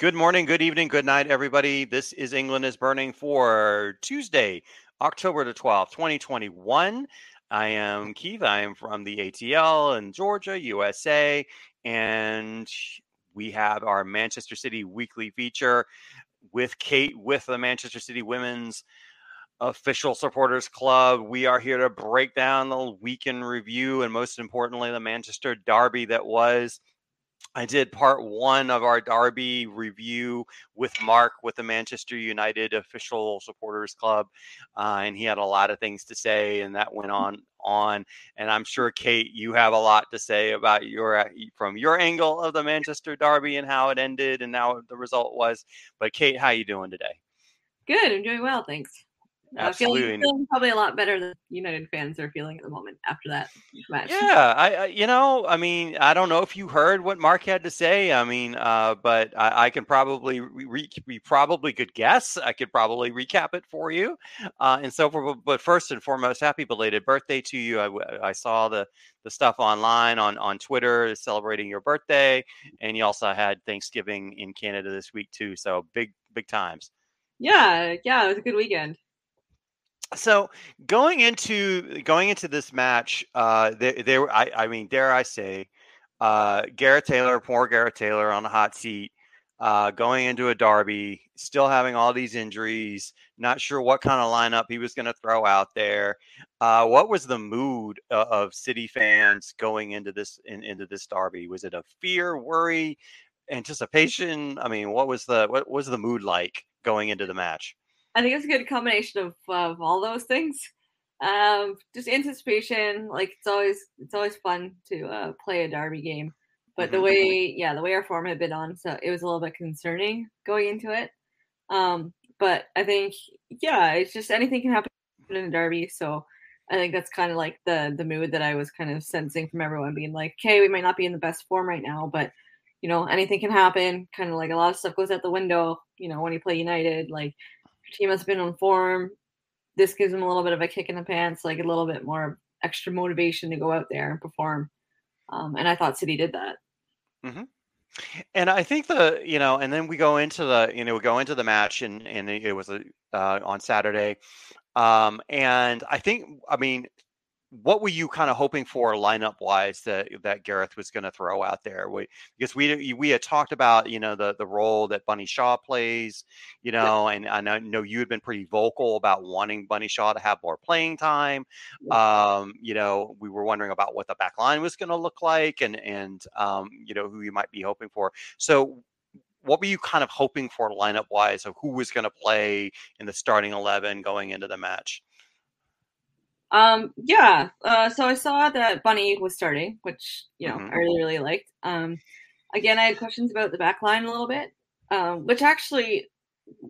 Good morning, good evening, good night, everybody. This is England is Burning for Tuesday, October the 12th, 2021. I am Keith. I am from the ATL in Georgia, USA. And we have our Manchester City weekly feature with Kate with the Manchester City Women's Official Supporters Club. We are here to break down the weekend review and, most importantly, the Manchester Derby that was. I did part one of our Derby review with Mark with the Manchester United Official Supporters Club, uh, and he had a lot of things to say, and that went on on. And I'm sure Kate, you have a lot to say about your uh, from your angle of the Manchester Derby and how it ended and how the result was. But Kate, how you doing today? Good, I'm doing well, thanks. Absolutely. feeling, feeling probably a lot better than United fans are feeling at the moment after that match. Yeah, I, I, you know, I mean, I don't know if you heard what Mark had to say. I mean, uh, but I, I can probably re- we probably could guess. I could probably recap it for you. Uh, and so, for, but first and foremost, happy belated birthday to you. I, I saw the the stuff online on on Twitter celebrating your birthday, and you also had Thanksgiving in Canada this week too. So big big times. Yeah, yeah, it was a good weekend so going into going into this match, uh, there, I, I mean, dare I say, uh, Gareth Taylor, poor Gareth Taylor on the hot seat, uh, going into a derby, still having all these injuries, not sure what kind of lineup he was going to throw out there. Uh, what was the mood of, of City fans going into this in, into this derby? Was it a fear, worry, anticipation? I mean, what was the what was the mood like going into the match? I think it's a good combination of of all those things. Um, just anticipation, like it's always it's always fun to uh, play a derby game, but mm-hmm. the way yeah the way our form had been on, so it was a little bit concerning going into it. Um, but I think yeah, it's just anything can happen in a derby, so I think that's kind of like the the mood that I was kind of sensing from everyone, being like, okay, we might not be in the best form right now, but you know anything can happen. Kind of like a lot of stuff goes out the window, you know, when you play United, like team has been on form. This gives them a little bit of a kick in the pants, like a little bit more extra motivation to go out there and perform. Um, and I thought City did that. Mm-hmm. And I think the you know, and then we go into the you know we go into the match and and it was a, uh, on Saturday, um, and I think I mean what were you kind of hoping for lineup wise that that Gareth was going to throw out there? We, because we we had talked about you know the the role that Bunny Shaw plays, you know, and I know you had been pretty vocal about wanting Bunny Shaw to have more playing time. Um, you know, we were wondering about what the back line was going to look like, and and um, you know who you might be hoping for. So what were you kind of hoping for lineup wise of who was going to play in the starting 11 going into the match um, yeah. Uh, so I saw that Bunny was starting, which you know mm-hmm. I really really liked. Um, again, I had questions about the back line a little bit, um, which actually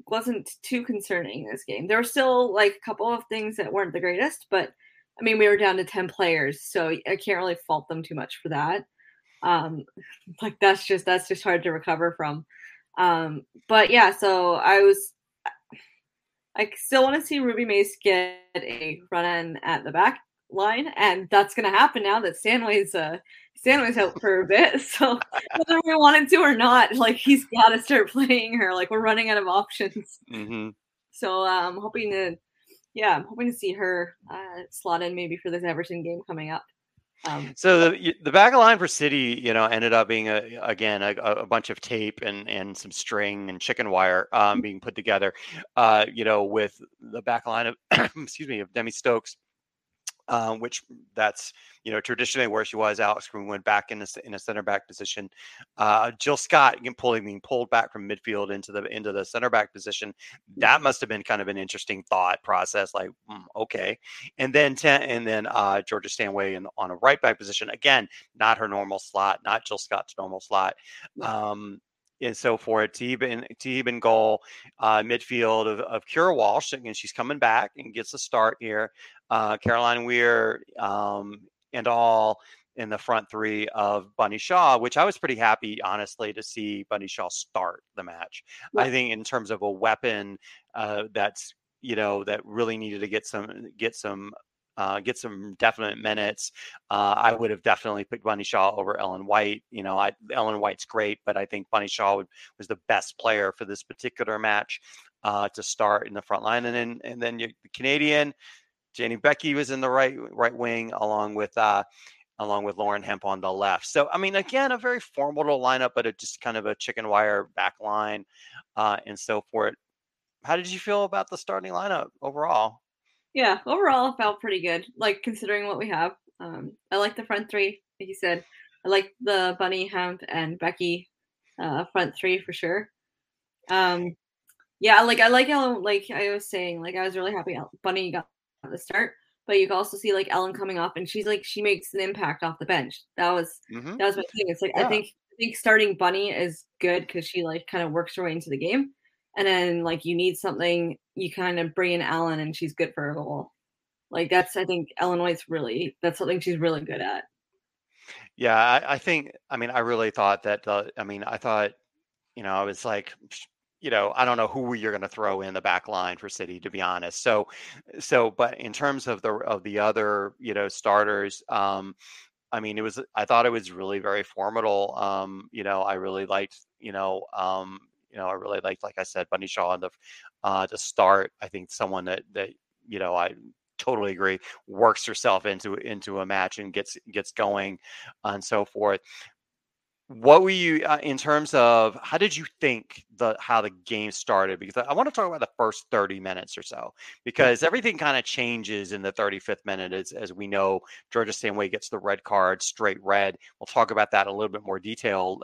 wasn't too concerning this game. There were still like a couple of things that weren't the greatest, but I mean we were down to ten players, so I can't really fault them too much for that. Um, like that's just that's just hard to recover from. Um, but yeah, so I was I still want to see Ruby Mace get a run in at the back line, and that's going to happen now that Stanway's uh, Stanway's out for a bit. So whether we wanted to or not, like he's got to start playing her. Like we're running out of options. Mm-hmm. So I'm um, hoping to, yeah, I'm hoping to see her uh, slot in maybe for this Everton game coming up. Um, so the the back line for City, you know, ended up being a again a, a bunch of tape and and some string and chicken wire um, mm-hmm. being put together, uh, you know, with the back line of excuse me of Demi Stokes um, which that's you know traditionally where she was. Alex Green went back in a, in a center back position. Uh, Jill Scott pulling being pulled back from midfield into the into the center back position. That must have been kind of an interesting thought process. Like mm, okay, and then ten, and then uh, Georgia Stanway in, on a right back position again, not her normal slot, not Jill Scott's normal slot. Um, and so forth. Taieb and goal, uh, midfield of, of Keira Walsh, and she's coming back and gets a start here. Uh, Caroline Weir um, and all in the front three of Bunny Shaw, which I was pretty happy, honestly, to see Bunny Shaw start the match. Yeah. I think in terms of a weapon uh, that's you know that really needed to get some get some uh, get some definite minutes. Uh, I would have definitely picked Bunny Shaw over Ellen White. You know, I, Ellen White's great, but I think Bunny Shaw would, was the best player for this particular match uh, to start in the front line, and then and then you, the Canadian Janine Beckie was in the right right wing along with uh, along with Lauren Hemp on the left. So I mean, again, a very formidable lineup, but just kind of a chicken wire back line uh, and so forth. How did you feel about the starting lineup overall? Yeah, overall, it felt pretty good. Like considering what we have, um, I like the front three. Like you said, I like the Bunny, Hemp, and Beckie uh, front three for sure. Um, yeah, like I like how like I was saying, like I was really happy Bunny got the start, but you can also see like Ellen coming off, and she's like she makes an impact off the bench. That was mm-hmm. that was my thing. It's like yeah. I think I think starting Bunny is good because she like kind of works her way into the game, and then like you need something, you kind of bring in Ellen, and she's good for a goal. Like that's I think Ellen White's really that's something she's really good at. Yeah, I, I think I mean I really thought that I mean I thought you know I was like you know, I don't know who you're going to throw in the back line for City, to be honest. So, so, but in terms of the of the other, you know, starters, um, I mean, it was. I thought it was really very formidable. Um, you know, I really liked, you know, um, you know, I really liked, like I said, Bunny Shaw on the uh, to start. I think someone that that you know, I totally agree works herself into into a match and gets gets going and so forth what were you uh, in terms of how did you think the how the game started? Because i, I want to talk about the first 30 minutes or so because everything kind of changes in the 35th minute as, as we know. Georgia stanway gets the red card straight red. We'll talk about that a little bit more detail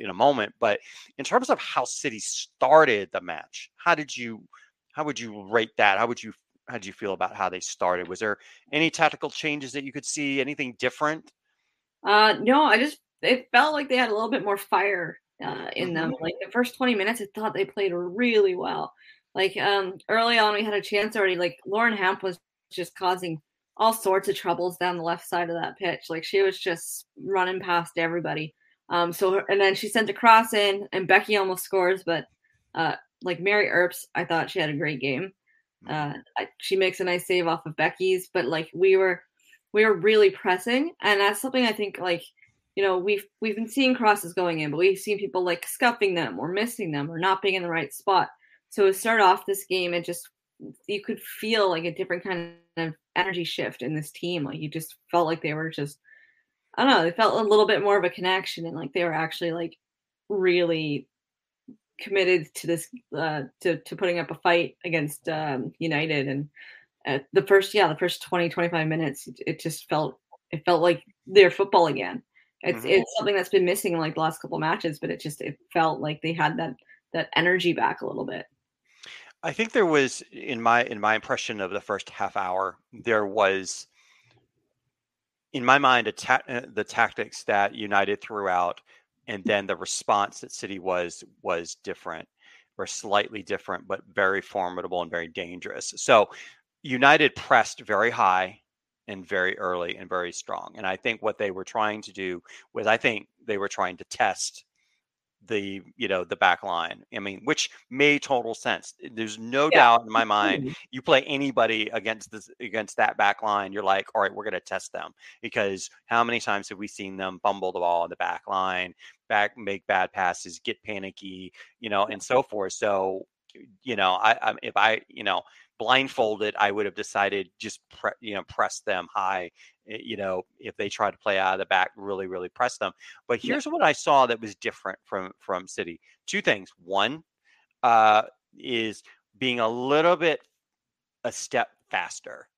in a moment. But in terms of how city started the match how did you how would you rate that? How would you how did you feel about how they started? Was there any tactical changes that you could see? Anything different? Uh no i just it felt like they had a little bit more fire uh, in them. Mm-hmm. Like the first 20 minutes, I thought they played really well. Like um, early on, we had a chance already. Like Lauren Hemp was just causing all sorts of troubles down the left side of that pitch. Like she was just running past everybody. Um, so and then she sent a cross in, and Beckie almost scores, but uh, like Mary Earps, I thought she had a great game. Uh, mm-hmm. I, she makes a nice save off of Beckie's, but like we were, we were really pressing, and that's something I think like you know we've we've been seeing crosses going in but we've seen people like scuffing them or missing them or not being in the right spot. So to start off this game it just you could feel like a different kind of energy shift in this team. Like you just felt like they were just i don't know they felt a little bit more of a connection and like they were actually like really committed to this uh to, to putting up a fight against um united. And at the first yeah the first 20 25 minutes it, it just felt it felt like their football again it's mm-hmm. it's something that's been missing in like the last couple matches, but it just it felt like they had that that energy back a little bit. I think there was in my in my impression of the first half hour, there was in my mind ta- uh, the tactics that United threw out, and then the response that City was was different or slightly different, but very formidable and very dangerous. So United pressed very high and very early and very strong. And I think what they were trying to do was, I think they were trying to test the you know the back line i mean which made total sense eh, there's no yeah. doubt in my mind you play anybody against this against that back line you're like all right we're going to test them because how many times have we seen them bumble the ball in the back line back make bad passes get panicky you know and so forth so you know i, I if i you know blindfolded, I would have decided just pre- you know press them high. Eh, you know, if they try to play out of the back, really, really press them. But here's yeah. what I saw that was different from from City. Two things. One uh, is being a little bit a step faster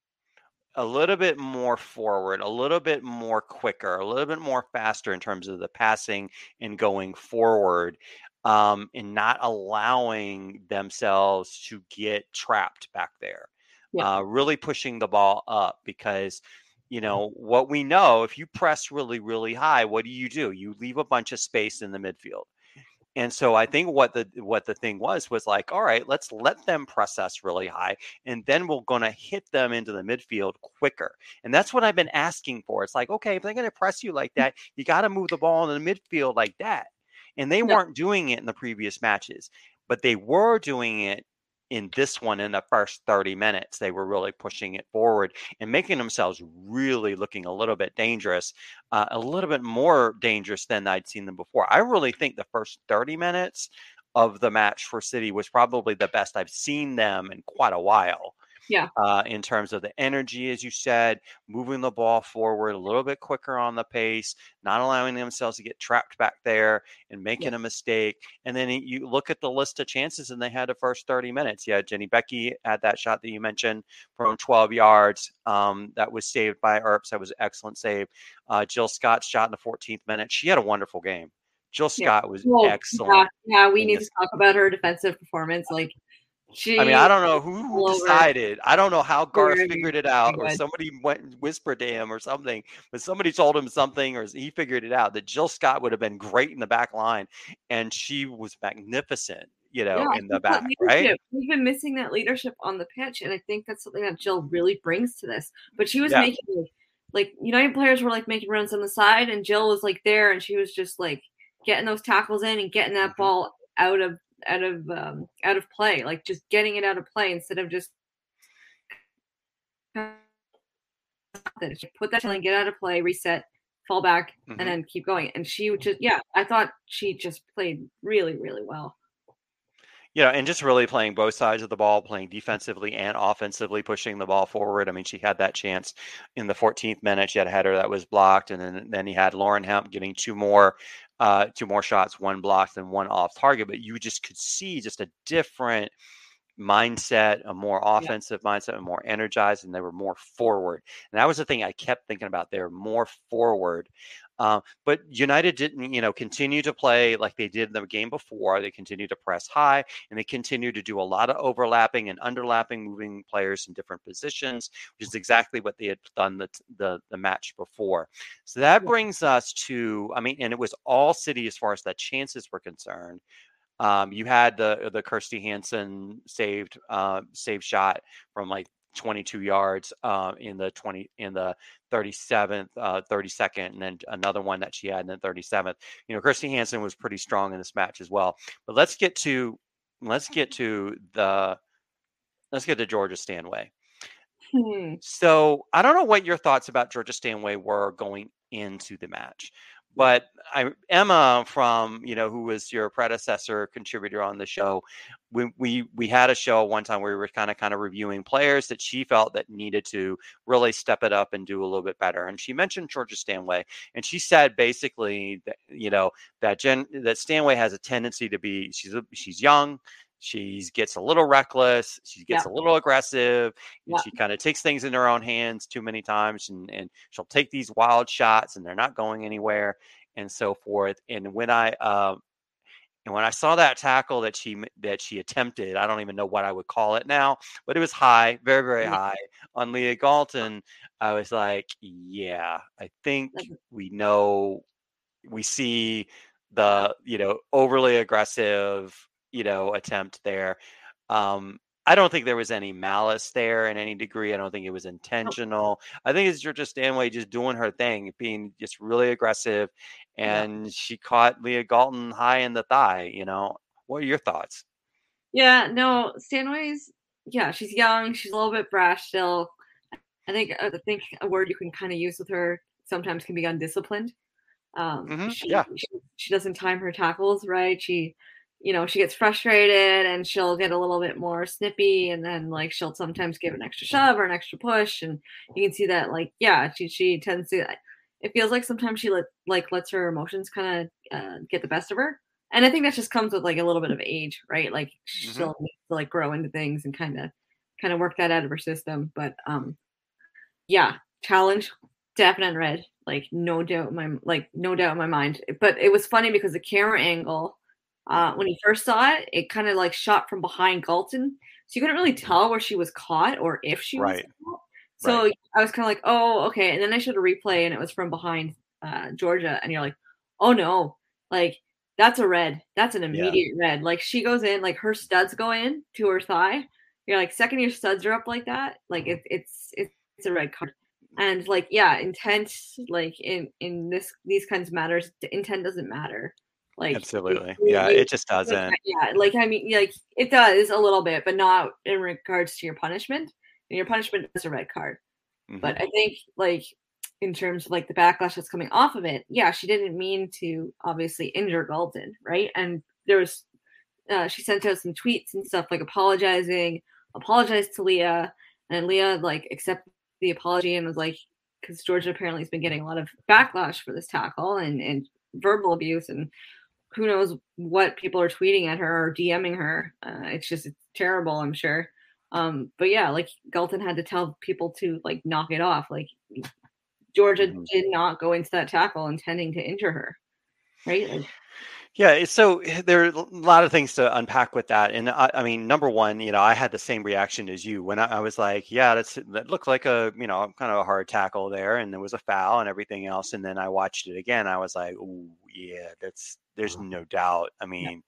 a little bit more forward, a little bit more quicker, a little bit more faster in terms of the passing and going forward um, and not allowing themselves to get trapped back there. Yeah. Uh, really pushing the ball up because you mm-hmm. know what we know if you press really really high what do you do you leave a bunch of space in the midfield and so i think what the what the thing was was like all right let's let them press us really high and then we're going to hit them into the midfield quicker and that's what i've been asking for it's like okay if they're going to press you like mm. that you got to move the ball in the midfield like that and they no. weren't doing it in the previous matches, but they were doing it in this one in the first 30 minutes. They were really pushing it forward and making themselves really looking a little bit dangerous uh, a little bit more dangerous than i'd seen them before. I really think the first 30 minutes of the match for city was probably the best i've seen them in quite a while yeah. Uh, in terms of the energy, as you said, moving the ball forward a little bit quicker on the pace, not allowing themselves to get trapped back there and making yeah. a mistake. And then you look at the list of chances, and they had the first 30 minutes. Yeah, Jenny Beckie had that shot that you mentioned from 12 yards. Um, that was saved by Earps. That was an excellent save. Uh, Jill Scott's shot in the 14th minute. She had a wonderful game. Jill Scott yeah. was well, excellent. Yeah, yeah we need this. to talk about her defensive performance. Like she, I mean, I don't know who, who decided. I don't know how Garth figured it out, or somebody went and whispered to him or something. But somebody told him something, or he figured it out that Jill Scott would have been great in the back line, and she was magnificent. You know, yeah, in the back, right? We've been missing that leadership on the pitch, and I think that's something that Jill really brings to this. But she was yeah. making like United players were like making runs on the side, and Jill was like there, and she was just like getting those tackles in and getting that mm-hmm. ball out of out of um, out of play, like just getting it out of play instead of just put that and get out of play, reset, fall back, mm-hmm. and then keep going. And she just, yeah, I thought she just played really, really well. You know, and just really playing both sides of the ball, playing defensively and offensively, pushing the ball forward. I mean, she had that chance in the 14th minute. She had a header that was blocked, and then then he had Lauren Hemp getting two more uh, two more shots, one blocked and one off target. But you just could see just a different mindset, a more offensive yeah. mindset, and more energized, and they were more forward. And that was the thing I kept thinking about. They were more forward. Um, but United didn't, you know, continue to play like they did in the game before. They continued to press high and they continued to do a lot of overlapping and underlapping, moving players in different positions, which is exactly what they had done the the, the match before. So that brings us to, I mean, and it was all City as far as the chances were concerned. Um, you had the the Kirsty Hanson saved uh, save shot from like 22 yards uh, in the 20 in the 37th, uh, 32nd, and then another one that she had in the 37th. You know, Kirsty Hanson was pretty strong in this match as well. But let's get to let's get to the let's get to Georgia Stanway. Hmm. So I don't know what your thoughts about Georgia Stanway were going into the match. But I, Emma from you know who was your predecessor contributor on the show, we we we had a show one time where we were kind of kind of reviewing players that she felt that needed to really step it up and do a little bit better. And she mentioned Georgia Stanway, and she said basically that you know that Jen that Stanway has a tendency to be she's she's young, she gets a little reckless she gets yeah. a little aggressive yeah. she kind of takes things in her own hands too many times and, and she'll take these wild shots and they're not going anywhere and so forth and when i uh, and when i saw that tackle that she that she attempted i don't even know what i would call it now but it was high very very mm-hmm. high on leah galton i was like yeah i think we know we see the you know overly aggressive you know, attempt there. Um, I don't think there was any malice there in any degree. I don't think it was intentional. I think it's Georgia Stanway just doing her thing, being just really aggressive, and yeah. she caught Leah Galton high in the thigh. You know, what are your thoughts? Yeah, no, Stanway's yeah, she's young, she's a little bit brash still. I think I think a word you can kind of use with her sometimes can be undisciplined. Um, mm-hmm, she, yeah, she, she doesn't time her tackles right. She you know, she gets frustrated and she'll get a little bit more snippy and then like she'll sometimes give an extra shove or an extra push and you can see that like yeah, she she tends to it feels like sometimes she let like lets her emotions kind of uh, get the best of her. And I think that just comes with like a little bit of age, right? Like she mm-hmm. still needs to like grow into things and kind of kind of work that out of her system, but um yeah, challenge definite red like no doubt my like no doubt in my mind but it was funny because the camera angle uh, when he first saw it, it kind of like shot from behind Galton, so you couldn't really tell where she was caught or if she right. was caught. So right. I was kind of like, oh, okay. And then I showed a replay, and it was from behind uh, Georgia, and you're like, oh no, like that's a red. That's an immediate yeah. red. Like she goes in, like her studs go in to her thigh. You're like, second your studs are up like that, like it, it's it's it's a red card. And like, yeah, intent, like in in this these kinds of matters, intent doesn't matter Like absolutely, it, yeah, it, it just doesn't. Yeah, like I mean, like it does a little bit, but not in regards to your punishment. And your punishment is a red card. Mm-hmm. But I think like in terms of like the backlash that's coming off of it, yeah, she didn't mean to obviously injure Galton, right? And there was uh, she sent out some tweets and stuff like apologizing, apologized to Leah, and Leah like accepted the apology and was like, because Georgia apparently has been getting a lot of backlash for this tackle and and verbal abuse and who knows what people are tweeting at her or DMing her. Uh, it's just it's terrible, I'm sure. Um, but yeah, like Galton had to tell people to like knock it off. Like Georgia mm-hmm. did not go into that tackle intending to injure her, right? Like, yeah, so there are a lot of things to unpack with that, and I, I mean, number one, you know, I had the same reaction as you when I, I, was like, "Yeah, that's that looked like a you know kind of a hard tackle there, and there was a foul and everything else." And then I watched it again. I was like, "Oh, yeah, that's there's mm-hmm. no doubt. I mean,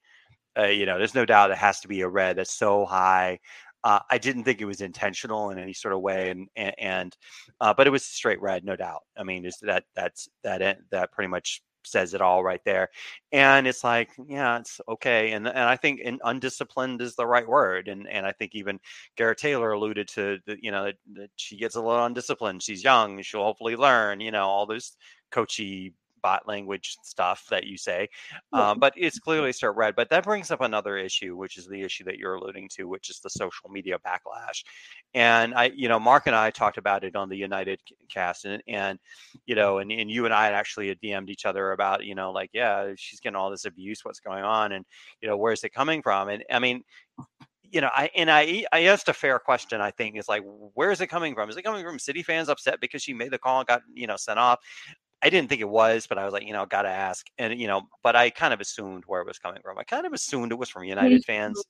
yeah. uh, you know, there's no doubt it has to be a red. That's so high. Uh, I didn't think it was intentional in any sort of way, and and, and uh, but it was straight red, no doubt. I mean, is that that's that that pretty much says it all right there. And it's like, yeah, it's okay. And and I think in, undisciplined is the right word. And and I think even Gareth Taylor alluded to that, you know, that, that she gets a little undisciplined. She's young. She'll hopefully learn. You know, all those coachy bot language stuff that you say. Um, but it's clearly start red. But that brings up another issue, which is the issue that you're alluding to, which is the social media backlash. And I, you know, Mark and I talked about it on the United cast, and and you know, and, and you and I had actually had DM'd each other about, you know, like, yeah, she's getting all this abuse. What's going on? And you know, where's it coming from? And I mean, you know, I and I I asked a fair question. I think is like, where is it coming from? Is it coming from City fans upset because she made the call and got you know sent off? I didn't think it was, but I was like, you know, got to ask. And, you know, but I kind of assumed where it was coming from. I kind of assumed it was from United fans,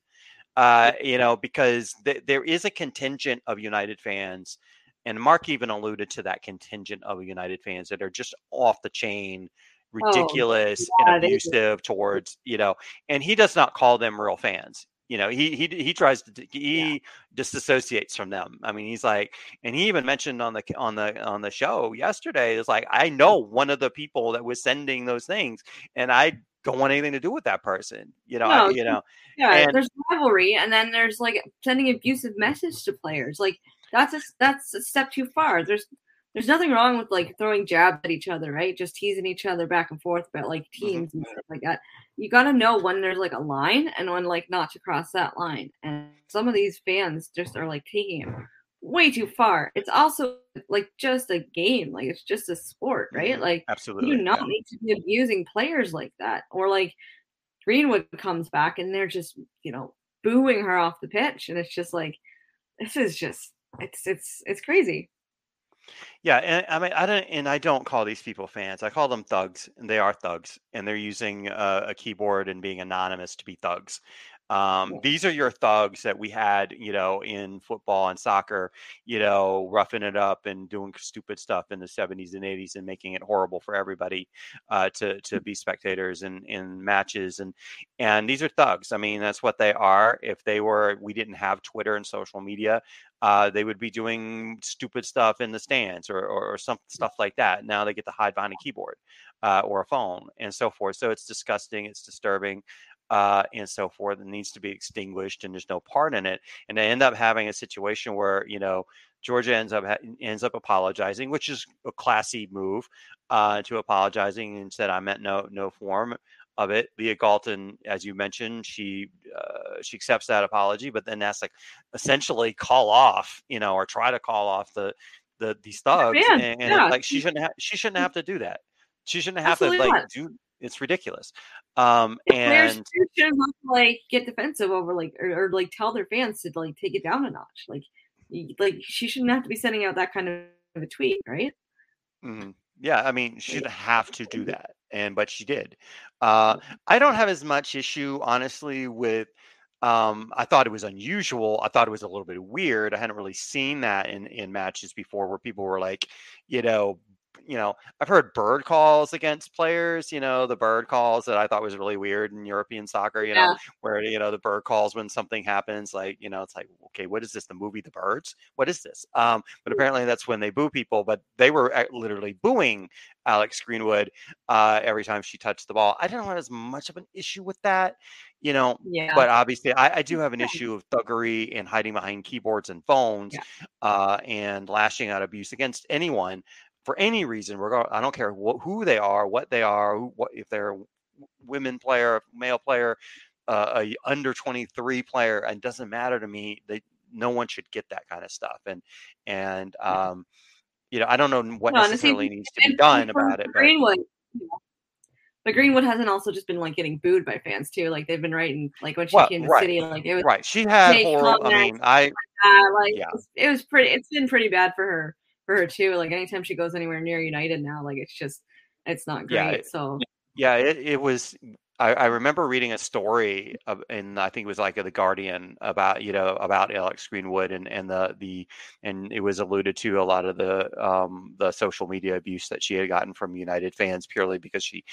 uh, you know, because th- there is a contingent of United fans. And Mark even alluded to that contingent of United fans that are just off the chain, oh, ridiculous oh, yeah, and abusive towards, you know, and he does not call them real fans you know he he he tries to he yeah. disassociates from them i mean he's like and he even mentioned on the on the on the show yesterday is like i know one of the people that was sending those things and i don't want anything to do with that person you know no, I, you know yeah and, there's rivalry and then there's like sending abusive message to players like that's a that's a step too far there's there's nothing wrong with like throwing jabs at each other, right? Just teasing each other back and forth about like mm-hmm. teams mm-hmm. and stuff like that. You got to know when there's like a line and when like not to cross that line. And some of these fans just are like taking it way too far. It's also like just a game, like it's just a sport, right? Mm-hmm. Like absolutely, you do not yeah. need to be abusing players like that. Or like Greenwood comes back and they're just you know booing her off the pitch, and it's just like this is just it's it's it's crazy. Yeah, and I mean, I don't, and I don't call these people fans. I call them thugs, and they are thugs, and they're using a, a keyboard and being anonymous to be thugs. Um, these are your thugs that we had, you know, in football and soccer, you know, roughing it up and doing stupid stuff in the 70s and 80s and making it horrible for everybody uh, to to be spectators in in matches and and these are thugs. I mean, that's what they are. If they were, we didn't have Twitter and social media. Uh, they would be doing stupid stuff in the stands or, or, or some stuff like that. Now they get to hide behind a keyboard uh, or a phone and so forth. So it's disgusting. It's disturbing uh, and so forth. It needs to be extinguished, and there's no part in it. And they end up having a situation where you know Georgia ends up ends up apologizing, which is a classy move uh, to apologizing and said I meant no no form of it. Leah Galton, as you mentioned, she uh, she accepts that apology, but then that's like essentially call off, you know, or try to call off the the these thugs, and, and yeah. like she shouldn't have she shouldn't have to do that. She shouldn't have Absolutely to like not. do it's ridiculous. Um, and should not like get defensive over like or, or, like tell their fans to like take it down a notch. Like, like she shouldn't have to be sending out that kind of a tweet, right? Mm-hmm. Yeah, I mean, she didn't have to do that, and but she did. Uh, I don't have as much issue, honestly, with. Um, I thought it was unusual. I thought it was a little bit weird. I hadn't really seen that in in matches before, where people were like, you know, you know, I've heard bird calls against players, you know, the bird calls that I thought was really weird in European soccer, you know, yeah. where, you know, the bird calls when something happens, like, you know, it's like, okay, what is this? The movie The Birds? What is this? Um, but mm. apparently that's when they boo people, but they were literally booing Alex Greenwood uh, every time she touched the ball. I didn't have as much of an issue with that, you know, yeah. but obviously I, I do have an issue of thuggery and hiding behind keyboards and phones yeah. uh, and lashing out abuse against anyone for any reason. I don't care wh- who they are, what they are, who, what if they're a women player, male player, uh, a under 23 player, it doesn't matter to me. They no one should get that kind of stuff. And and um, you know, I don't know what no, necessarily needs to be done about it. Greenwood, but. but Greenwood hasn't also just been like getting booed by fans too. Like they've been writing like when she well, came to right. the city, like it was right. She had horrible. I mean, I uh, like yeah. it was pretty. It's been pretty bad for her for her too. Like anytime she goes anywhere near United now, like it's just it's not great. Yeah, so yeah, it, it was I, I, remember reading a story of, and I think it was like the Guardian about you know about Alex Greenwood and and the the and it was alluded to a lot of the um, the social media abuse that she had gotten from United fans purely because she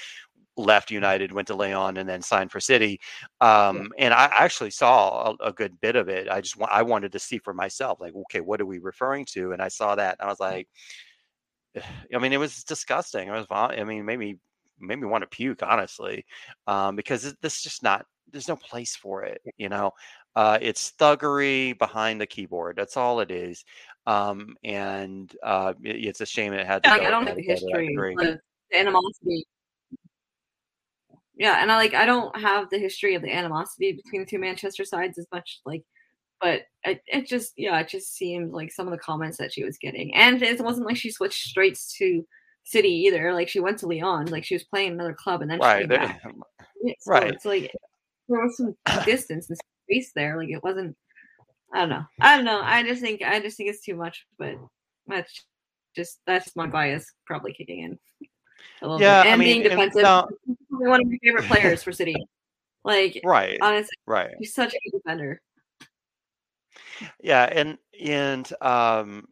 left United, went to Lyon, and then signed for City. Um, yeah. And I actually saw a, a, good bit of it. I just I wanted to see for myself, like, okay, what are we referring to? And I saw that, and I was like, I mean, it was disgusting. It was, I mean, maybe made me want to puke, honestly, um, because this is just not. There's no place for it, you know. Uh, it's thuggery behind the keyboard. That's all it is, um, and uh, it, it's a shame it had. To go, I don't have the history, the animosity. Yeah, and I like I don't have the history of the animosity between the two Manchester sides as much like but it, it just yeah it just seemed like some of the comments that she was getting and it wasn't like she switched straight to city either. Like she went to Lyon, like she was playing another club, and then right, back. So right. It's like there was some distance and space there. Like it wasn't. I don't know. I don't know. I just think I just think it's too much, but that's just that's my bias probably kicking in. A little yeah, bit. and I mean, being defensive. No. One of my favorite players for City. Like right, honestly, right. He's such a good defender. Yeah, and and um,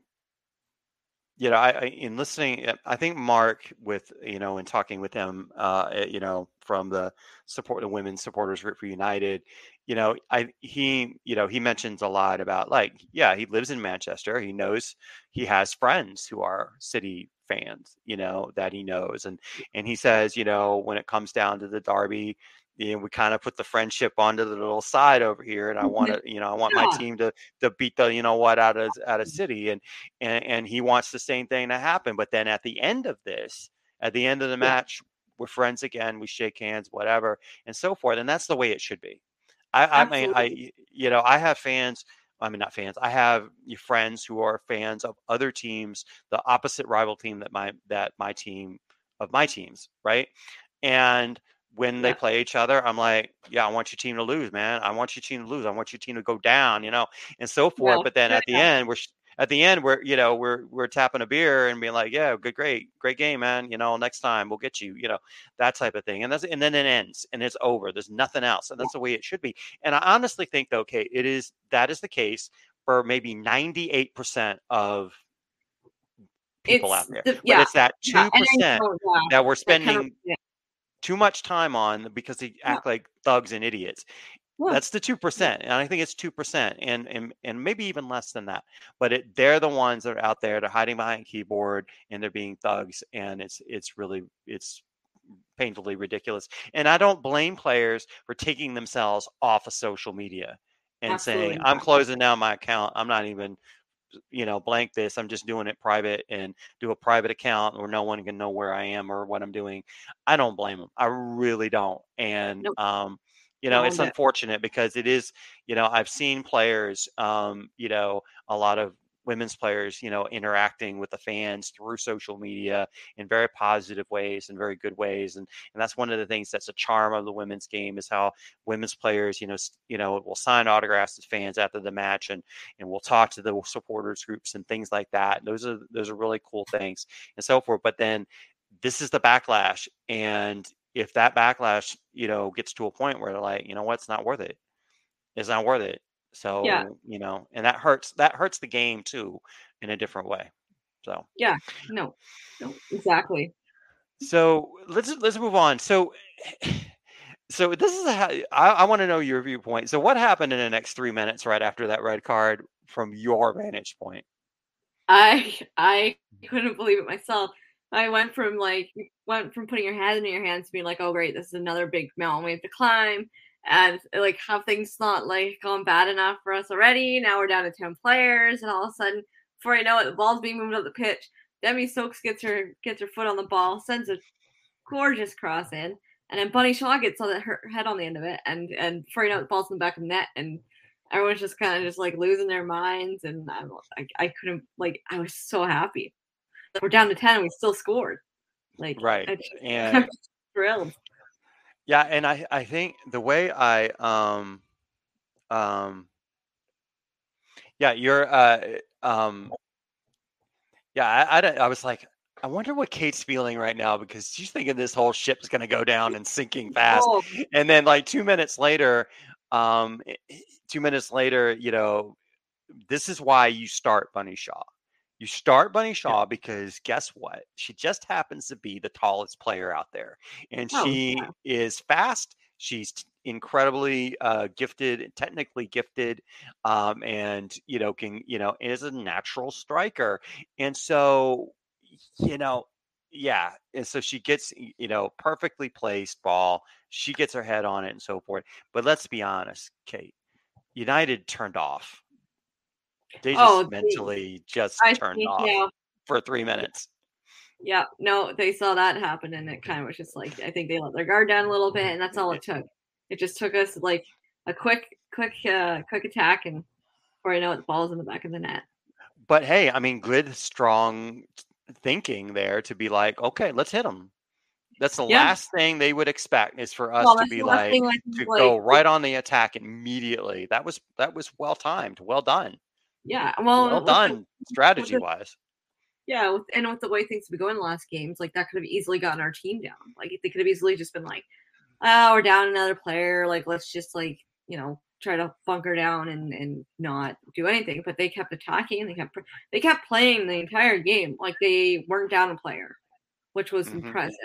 you know, I, I, in listening, I think Mark, with you know, in talking with him, uh, eh, you know, from the support the women's supporters group for United, you know, I he, you know, he mentions a lot about like, yeah, he lives in Manchester. He knows he has friends who are City fans, you know, that he knows, and and he says, you know, when it comes down to the derby, you know, we kind of put the friendship onto the little side over here, and I want to, you know, I want my team to to beat the, you know, what out of out of. City, and and and he wants the same thing to happen. But then at the end of this, at the end of the match, we're friends again. We shake hands, whatever, and so forth. And that's the way it should be. I, I mean, I, you know, I have fans. I mean, not fans. I have friends who are fans of other teams, the opposite rival team that my that my team of my teams, right? And when yeah. they play each other, I'm like, yeah, I want your team to lose, man. I want your team to lose. I want your team to go down, you know, and so forth. But then at the end, we're at the end, we're you know we're we're tapping a beer and being like, yeah, good, great, great game, man. You know, next time we'll get you, you know, that type of thing. And that's and then it ends and it's over. There's nothing else, and that's the way it should be. And I honestly think, though okay, it is that is the case for maybe 98 percent of people it's out there. The, yeah. But it's that two percent yeah, that we're spending. Yeah too much time on because they act yeah. like thugs and idiots. That's the two percent, and I think it's two percent, and and and maybe even less than that. But it, they're the ones that are out there. They're hiding behind keyboard and they're being thugs, and it's it's really it's painfully ridiculous. And I don't blame players for taking themselves off of social media and Absolutely. saying, "I'm closing down my account. I'm not even you know, blank this. I'm just doing it private and do a private account where no one can know where I am or what I'm doing. I don't blame them. I really don't. And, nope. um, you know, it's unfortunate because it is, you know, I've seen players, um, you know, a lot of women's players, you know, interacting with the fans through social media in very positive ways and very good ways. And and that's one of the things that's a charm of the women's game is how women's players, you know, you know, will sign autographs to fans after the match and and we'll talk to the supporters groups and things like that. Those are those are really cool things and so forth. But then this is the backlash. And if that backlash, you know, gets to a point where they're like, you know what, it's not worth it. It's not worth it. So, yeah. you know, and that hurts that hurts the game too in a different way. So yeah, no, no, exactly. So let's let's move on. So so this is how I, I want to know your viewpoint. So what happened in the next three minutes right after that red card from your vantage point? I I couldn't believe it myself. I went from like went from putting your head in your hands to being like, oh great, this is another big mountain we have to climb, and like have things not like gone bad enough for us already. Now we're down to ten players, and all of a sudden, before I know it, the ball's being moved up the pitch. Demi Stokes gets her gets her foot on the ball, sends a gorgeous cross in, and then Bunny Shaw gets on her head on the end of it, and and before you know it, the ball's in the back of the net, and everyone's just kind of just like losing their minds, and I'm, I, I couldn't like I was so happy. We're down to ten, and we still scored. Like right, I and I'm thrilled. Yeah, and I I think the way I um um yeah you're uh um yeah I I, I was like I wonder what Kate's feeling right now because she's thinking this whole ship's going to go down and sinking fast. Oh. And then like 2 minutes later um 2 minutes later, you know, this is why you start Bunny Shaw. You start Bunny Shaw yeah. because guess what? She just happens to be the tallest player out there. And oh, she yeah. is fast. She's incredibly uh, gifted, technically gifted, um, and you know can you know is a natural striker. And so you know, yeah. And so she gets, you know, perfectly placed ball. She gets her head on it and so forth. But let's be honest, Kate, United turned off. They just oh, mentally just I turned off yeah. for three minutes. Yeah, no, they saw that happen, and it kind of was just like I think they let their guard down a little bit, and that's all it took. It just took us like a quick, quick, uh, quick attack, and before I know it, the ball's in the back of the net. But hey, I mean, good, strong thinking there to be like, okay, let's hit them. That's the yeah. last thing they would expect is for us well, to be like to like, go right on the attack immediately. That was that was well timed, well done. Yeah, well, well done strategy the, wise. Yeah, with, and with the way things have been going in the last games, like that could have easily gotten our team down. Like they could have easily just been like, "Oh, we're down another player. Like let's just like you know try to bunker down and and not do anything." But they kept attacking. They kept they kept playing the entire game like they weren't down a player, which was mm-hmm. impressive.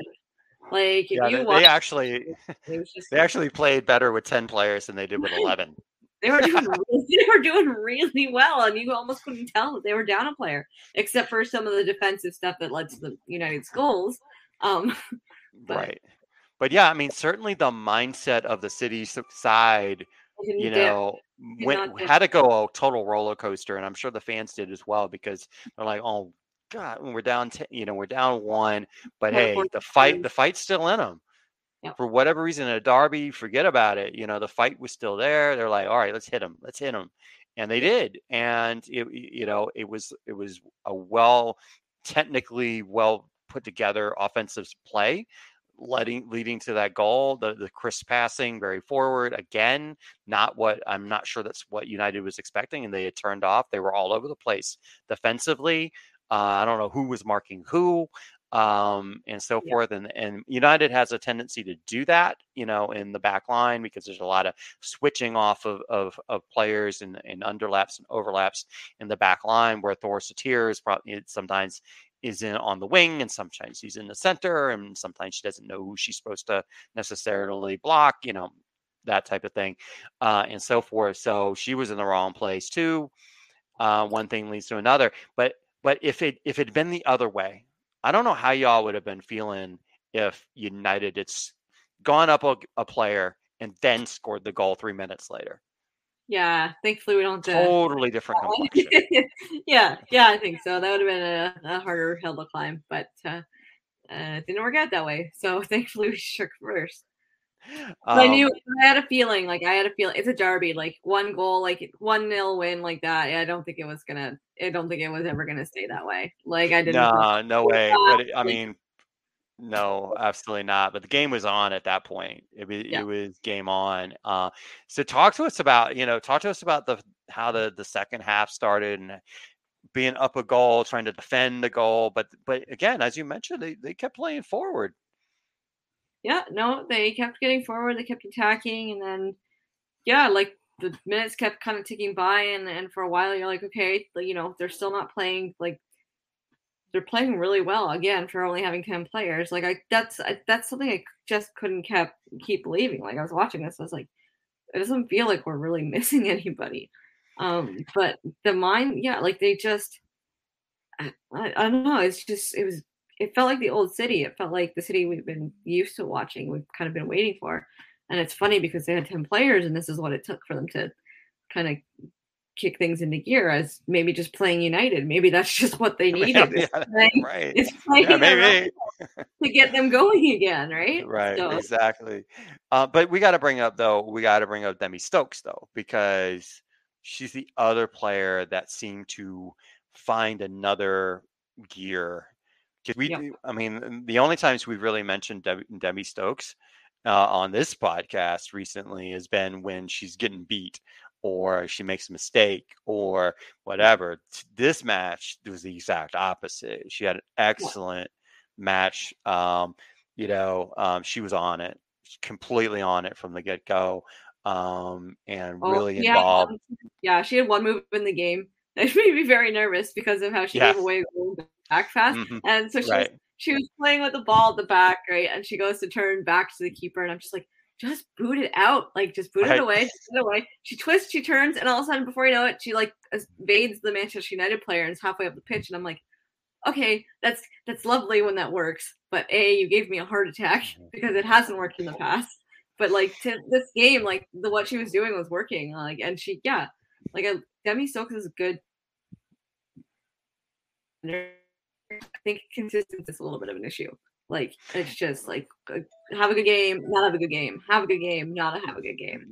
Like yeah, they, watched, they, actually they actually played better with ten players than they did with eleven. They were doing they were doing really well, and you almost couldn't tell that they were down a player, except for some of the defensive stuff that led to the United goals. Um, but, right, but yeah, I mean, certainly the mindset of the city side, you know, went had to go a total roller coaster, and I'm sure the fans did as well because they're like, oh. God, when we're down, t- you know, we're down one, but hey, the fight, the fight's still in them Yep. For whatever reason, a derby, forget about it. You know, the fight was still there. They're like, all right, let's hit them. Let's hit them. And they did. And it, you know, it was it was a well, technically well put together offensive play, letting leading to that goal. The the crisp passing, very forward. Again, not what I'm not sure that's what United was expecting, and they had turned off. They were all over the place defensively. Uh, I don't know who was marking who um, and so yeah. forth. And and United has a tendency to do that, you know, in the back line because there's a lot of switching off of of, of players and, and underlaps and overlaps in the back line where Thorisdottir is probably sometimes is in on the wing and sometimes he's in the center and sometimes she doesn't know who she's supposed to necessarily block, you know, that type of thing, uh, and so forth. So she was in the wrong place too. Uh, one thing leads to another, but but if it if it had been the other way, I don't know how y'all would have been feeling if United it's gone up a, a player and then scored the goal three minutes later. Yeah, thankfully we don't totally different yeah, yeah, I think so. That would have been a, a harder hill to climb, but uh, uh, it didn't work out that way. So thankfully we shook first. Um, I knew I had a feeling like I had a feeling it's a derby, like one goal, like one nil win like that. I don't think it was gonna. I don't think it was ever gonna stay that way. Like I didn't. Nah, no way. But it, I mean, no, absolutely not. But the game was on at that point. It was yeah. it was game on. Uh, so talk to us about you know talk to us about the how the the second half started and being up a goal, trying to defend the goal. But but again, as you mentioned, they they kept playing forward yeah, no, they kept getting forward, they kept attacking, and then yeah, like the minutes kept kind of ticking by, and and for a while you're like, okay, you know, they're still not playing like they're playing really well again for only having 10 players. Like i that's that's something i just couldn't kept keep believing. Like i was watching this i was like it doesn't feel like we're really missing anybody. Um but the mind yeah like they just I, I don't know it's just it was it felt like the old city it felt like the city we've been used to watching we've kind of been waiting for and it's funny because they had 10 players and this is what it took for them to kind of kick things into gear as maybe just playing United. Maybe that's just what they needed. Yeah, yeah, playing, right. It's playing yeah, to get them going again, right? Right, so. exactly. Uh, but we got to bring up though. We got to bring up Demi Stokes though because she's the other player that seemed to find another gear. We, yeah. I mean, the only times we've really mentioned Demi Stokes uh, on this podcast recently has been when she's getting beat or she makes a mistake or whatever. This match was the exact opposite. She had an excellent match. Um, you know, um, she was on it, completely on it from the get go, um, and oh, really yeah. involved. Yeah, she had one move in the game that made me very nervous because of how she yes. gave away back fast, mm-hmm. and so she right. was, she was playing with the ball at the back, right, and she goes to turn back to the keeper, and I'm just like just boot it out. Like just boot right. it away, boot it away. She twists, she turns, and all of a sudden, before you know it, she like evades the Manchester United player and is halfway up the pitch. And I'm like, okay, that's that's lovely when that works. But a, you gave me a heart attack mm-hmm. because it hasn't worked in the past. But like to this game, like the what she was doing was working. Like and she, yeah, like a, Demi Stokes is good. I think consistency is a little bit of an issue. Like it's just like have a good game, not have a good game, have a good game, not have a good game.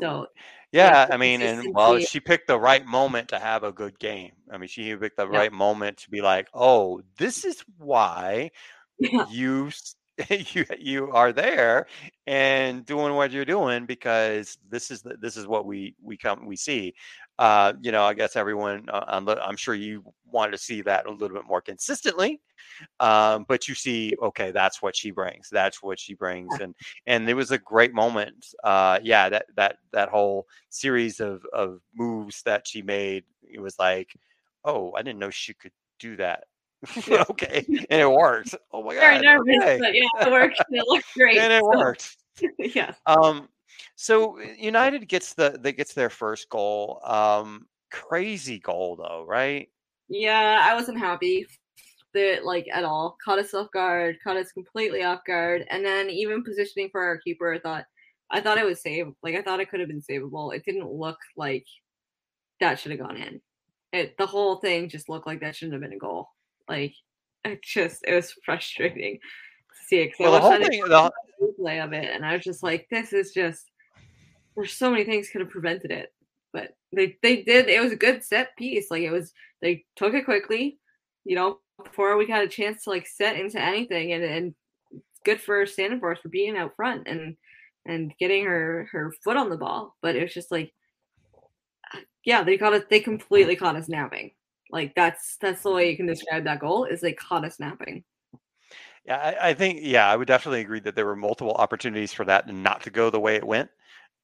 So yeah, I mean, and well, she picked the right moment to have a good game. I mean, she picked the yeah. right moment to be like, oh, this is why yeah. you you you are there and doing what you're doing because this is the, this is what we we come we see uh you know i guess everyone uh, i'm sure you wanted to see that a little bit more consistently um, but you see, okay, that's what she brings. That's what she brings, and and it was a great moment. Uh, yeah, that that that whole series of of moves that she made, it was like, oh, I didn't know she could do that. okay, and it worked. Oh my god, Very nervous, okay. but yeah, it worked. It looked great, and it so. worked. yeah. Um. So United gets the they gets their first goal. Um. Crazy goal though, right? Yeah, I wasn't happy that like at all. Caught us off guard, caught us completely off guard, and then even positioning for our keeper, I thought I thought it was save. Like I thought it could have been savable. It didn't look like that should have gone in. It the whole thing just looked like that shouldn't have been a goal. Like it just it was frustrating to see it. Well, the whole thing, the play of it, and I was just like, this is just. There's so many things could have prevented it, but they they did. It was a good set piece. Like it was, they took it quickly. You know, before we got a chance to like set into anything and and good for Staniforth for being out front and and getting her her foot on the ball but it was just like uh, yeah they caught us they completely caught us napping like that's that's the way you can describe that goal is they caught us napping yeah I, I think yeah i would definitely agree that there were multiple opportunities for that not to go the way it went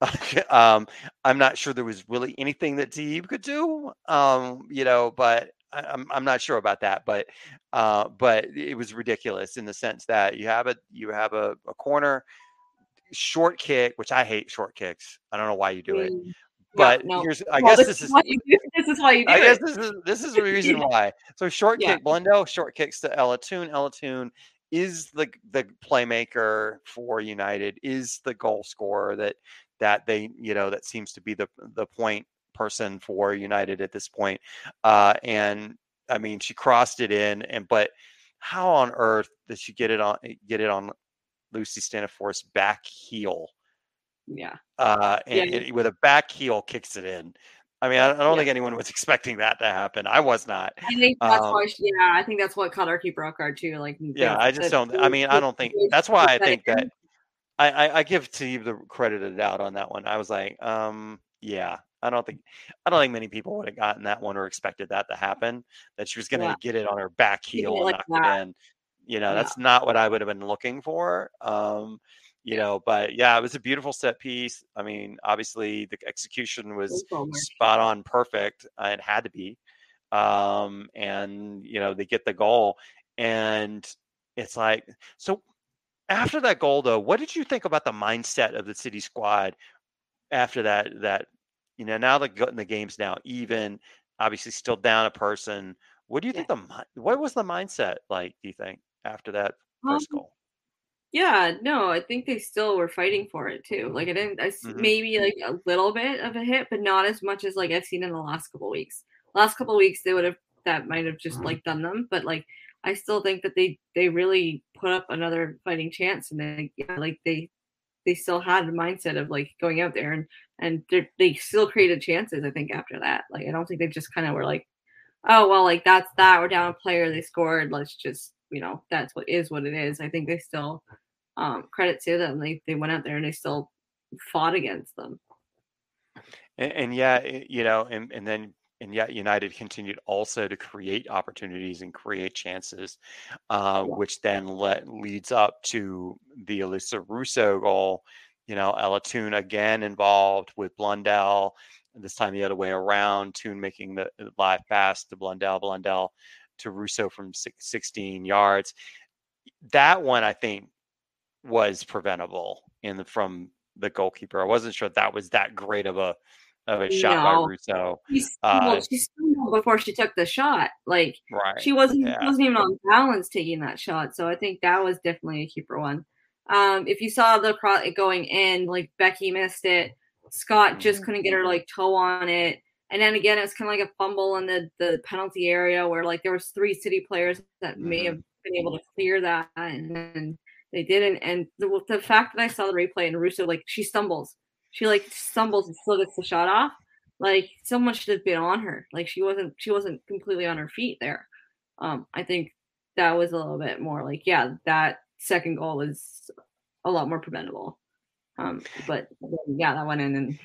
um, I'm not sure there was really anything that Taieb could do, um, you know, but I'm I'm not sure about that, but uh, but it was ridiculous in the sense that you have a you have a, a corner short kick, which I hate short kicks. I don't know why you do it. But no, no. here's I well, guess this, is, this is why you do I guess this is this is the reason why. So short yeah. kick Blundell, short kicks to Ella Toone. Ella Toone is the the playmaker for United, is the goal scorer that that they you know that seems to be the the point person for United at this point. Uh, and I mean, she crossed it in, and but how on earth did she get it on get it on Lucy Staniforth's back heel? Yeah. Uh, and yeah. It, with a back heel kicks it in. I mean, I, I don't yeah. think anyone was expecting that to happen. I was not. I think that's um, why. She, yeah, I think that's what caught our keeper off guard too. Like, yeah, I just don't. I mean, I don't think that's why I think that. I, I, I give Steve the credit of the doubt on that one. I was like, um, yeah, I don't think I don't think many people would have gotten that one or expected that to happen. That she was going to yeah. get it on her back heel and like knock that. it in. You know, yeah. that's not what I would have been looking for. Um, you know, but yeah, it was a beautiful set piece. I mean, obviously the execution was spot on, perfect. Uh, it had to be. um, and you know they get the goal, and it's like so. After that goal, though, what did you think about the mindset of the city squad after that? That you know now the the game's now even, obviously still down a person. What do you yeah. think the what was the mindset like? Do you think after that first um, goal? Yeah, no, I think they still were fighting for it too. Like I didn't, I, mm-hmm. maybe like a little bit of a hit, but not as much as like I've seen in the last couple weeks. Last couple weeks they would have that might have just like done them, but like I still think that they they really put up another fighting chance, and they yeah, like they they still had a mindset of like going out there and and they still created chances. I think after that, like I don't think they just kind of were like, oh well, like that's that. We're down a player. They scored. Let's just you know that's what is what it is. I think they still um, credit to them. They they went out there and they still fought against them. And, and yeah, you know, and and then and yet United continued also to create opportunities and create chances, uh, yeah. which then let, leads up to the Alessia Russo goal. You know, Ella again involved with Blundell. This time the other way around. Toone making the live pass to Blundell. Blundell to Russo from 16 yards. That one, I think, was preventable in the, from the goalkeeper. I wasn't sure that was that great of a of a shot no. by Russo. She stumbled, uh, she stumbled before she took the shot. Like right. she wasn't yeah. wasn't even on balance taking that shot. So I think that was definitely a keeper one. Um, if you saw the pro- going in, like Beckie missed it. Scott just mm-hmm. couldn't get her like toe on it. And then again, it's kind of like a fumble in the the penalty area where like there was three city players that may mm-hmm. have been able to clear that, and then they didn't. And the, the fact that I saw the replay and Russo like she stumbles she like stumbles and still gets the shot off. Like someone should have been on her. Like she wasn't she wasn't completely on her feet there. Um, I think that was a little bit more like yeah, that second goal was a lot more preventable. Um, but yeah, that went in and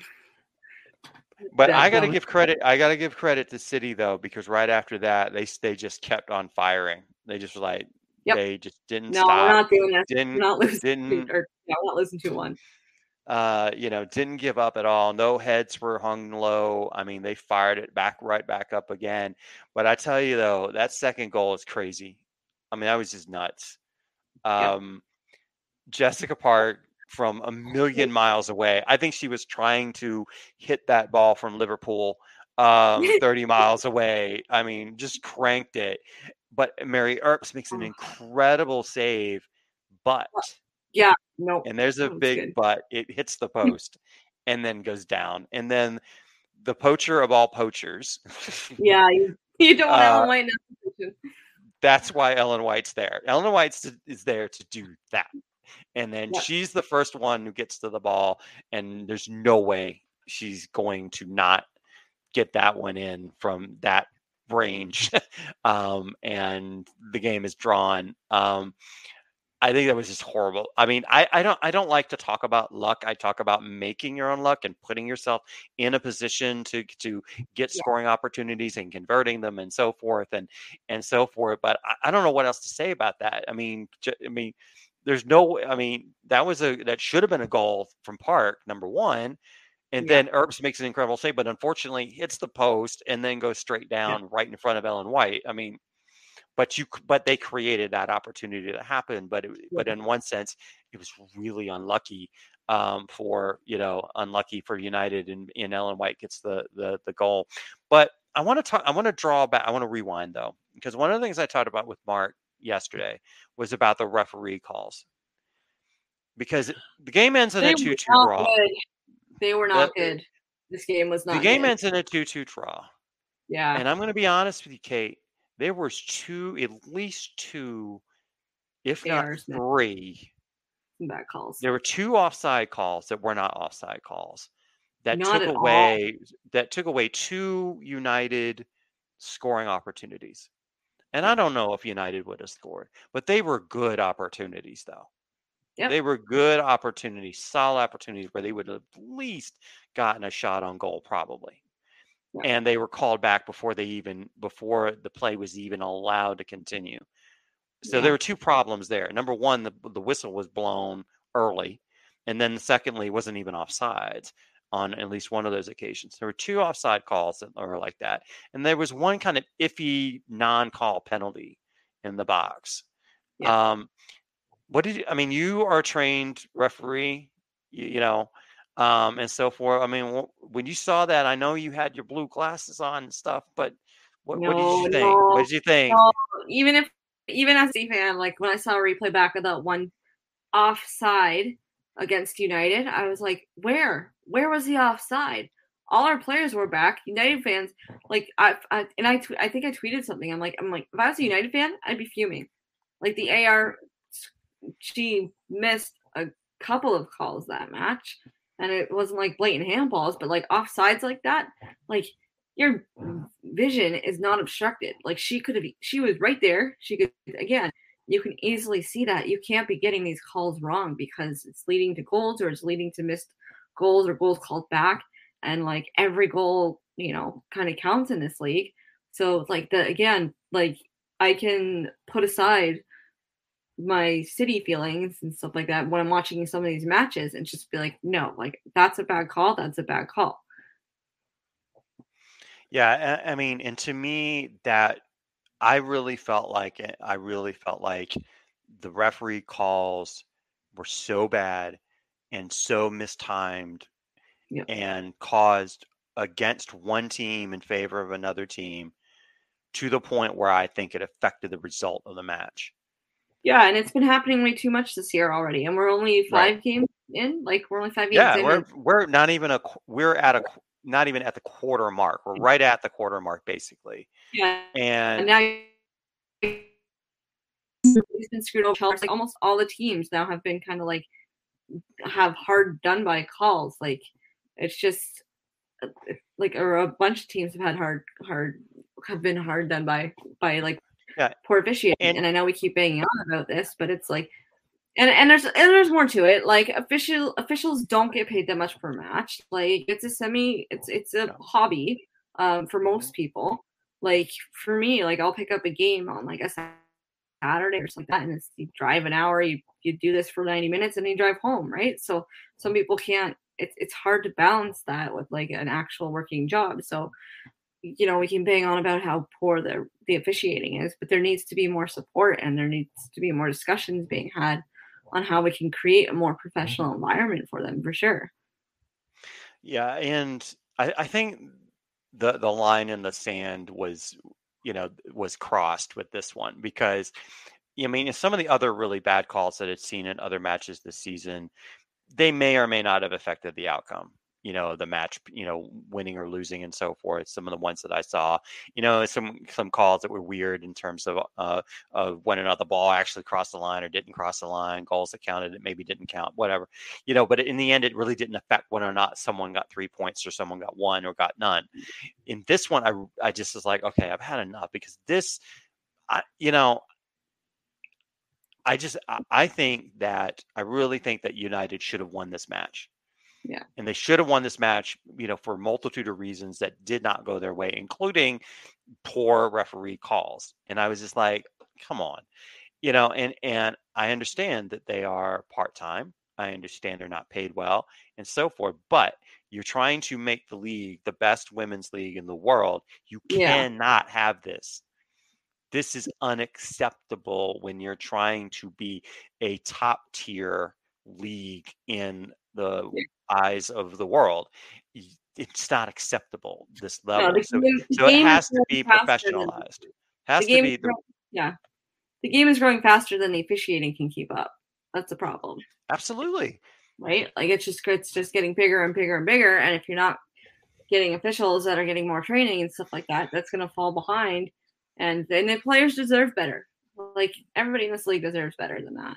but I got to give credit. I got to give credit to City though, because right after that, they they just kept on firing. They just like yep. they just didn't no, stop. we're not doing that. Didn't we're not losing. Didn't. Or, yeah, not losing to one uh, you know, didn't give up at all. No heads were hung low. I mean, they fired it back right back up again. But I tell you though, that second goal is crazy. I mean, that was just nuts. Um, Jessica Park from a million miles away. I think she was trying to hit that ball from Liverpool, um, 30 miles away. I mean, just cranked it. But Mary Earps makes an incredible save, but yeah, no. And there's a big good. but. It hits the post and then goes down. And then the poacher of all poachers. yeah, you, you don't want uh, Ellen White That's why Ellen White's there. Ellen White is there to do that. And then yeah. she's the first one who gets to the ball, and there's no way she's going to not get that one in from that range. um, and the game is drawn. Um, I think that was just horrible. I mean, I, I don't I don't like to talk about luck. I talk about making your own luck and putting yourself in a position to to get yeah. scoring opportunities and converting them and so forth and and so forth. But I, I don't know what else to say about that. I mean, j- I mean, there's no. I mean, that was a that should have been a goal from Park number one. And yeah. then Earps makes an incredible save, but unfortunately hits the post and then goes straight down yeah. right in front of Ellen White. I mean, but you but they created that opportunity to happen but it, but in one sense it was really unlucky um, for you know unlucky for United and, and Ellen White gets the the the goal but I want to talk I want to draw back I want to rewind though because one of the things I talked about with Mark yesterday was about the referee calls because the game ends in they a 2-2 draw good. they were not the, good this game was not the game good. ends in a 2-2 draw yeah and I'm going to be honest with you Kate there was two, at least two, if not three, bad calls. There were two offside calls that were not offside calls that not took away all. that took away two United scoring opportunities. And I don't know if United would have scored, but they were good opportunities though. Yep. They were good opportunities, solid opportunities where they would have at least gotten a shot on goal, probably and they were called back before they even before the play was even allowed to continue. So there were two problems there. Number one, the the whistle was blown early, and then secondly, wasn't even offsides on at least one of those occasions. There were two offside calls that were like that, and there was one kind of iffy non-call penalty in the box. Yeah. Um, what did you, I mean? You are a trained referee, you, you know, um, and so forth. I mean, when you saw that, I know you had your blue glasses on and stuff, but what, no, what did you think? No, what did you think? No. Even if, even as a fan, like when I saw a replay back of that one offside against United, I was like, where? Where was the offside? All our players were back. United fans, like I, I and I, I think I tweeted something. I'm like, I'm like, if I was a United fan, I'd be fuming. Like the AR, she missed a couple of calls that match, and it wasn't like blatant handballs, but like offsides like that, like your vision is not obstructed. Like she could have, she was right there. She could again you can easily see that you can't be getting these calls wrong because it's leading to goals or it's leading to missed goals are goals called back and like every goal you know kind of counts in this league so like the again like i can put aside my city feelings and stuff like that when i'm watching some of these matches and just be like no like that's a bad call that's a bad call yeah i mean and to me that I really felt like it. I really felt like the referee calls were so bad and so mistimed yep. and caused against one team in favor of another team to the point where I think it affected the result of the match. Yeah, and it's been happening way too much this year already, and we're only five right. games in. Like we're only five games. Yeah, we're we're not even a we're at a not even at the quarter mark. We're right at the quarter mark, basically. Yeah. And, and now he's been screwed over. Like almost all the teams now have been kind of like have hard done by calls. Like it's just uh, like or a bunch of teams have had hard hard have been hard done by by like yeah. poor officiating. And, and I know we keep banging on about this, but it's like and and there's and there's more to it. Like official officials don't get paid that much per match. Like it's a semi it's it's a hobby um for most people. Like for me, like I'll pick up a game on like a Saturday or something like that, and it's you drive an hour, you you do this for 90 minutes and you drive home, right? So some mm-hmm. people can't it's it's hard to balance that with like an actual working job. So you know, we can bang on about how poor the the officiating is, but there needs to be more support and there needs to be more discussions being had on how we can create a more mm-hmm. professional environment for them for sure. Yeah, and I, I think the the line in the sand was, you know, was crossed with this one because I mean, some of the other really bad calls that I've seen in other matches this season, they may or may not have affected the outcome you know the match you know winning or losing and so forth some of the ones that i saw you know some some calls that were weird in terms of uh of when or not the ball actually crossed the line or didn't cross the line goals that counted it maybe didn't count whatever you know but in the end it really didn't affect whether or not someone got three points or someone got one or got none in this one i i just was like okay i've had enough because this i you know I just I think that I really think that United should have won this match. Yeah. And they should have won this match, you know, for a multitude of reasons that did not go their way, including poor referee calls. And I was just like, come on. You know, and and I understand that they are part-time. I understand they're not paid well and so forth, but you're trying to make the league the best women's league in the world. You cannot yeah. have this. This is unacceptable when you're trying to be a top tier league in the eyes of the world. It's not acceptable this level. No, so, game, so it has to be professionalized. Has to be the, growing, yeah. The game is growing faster than the officiating can keep up. That's a problem. Absolutely. Right? Like it's just it's just getting bigger and bigger and bigger. And if you're not getting officials that are getting more training and stuff like that, that's gonna fall behind. And then the players deserve better. Like everybody in this league deserves better than that.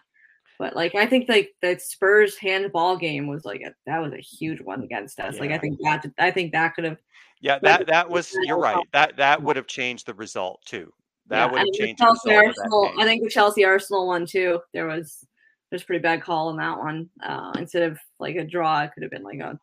But like I think like the Spurs handball game was like a, that was a huge one against us. Yeah. Like I think that I think that could have. Yeah, that that was you're right. That that would have changed the result too. That yeah, would have changed Arsenal. I think the Chelsea Arsenal one too. There was there's pretty bad call in that one. Uh, instead of like a draw, it could have been like a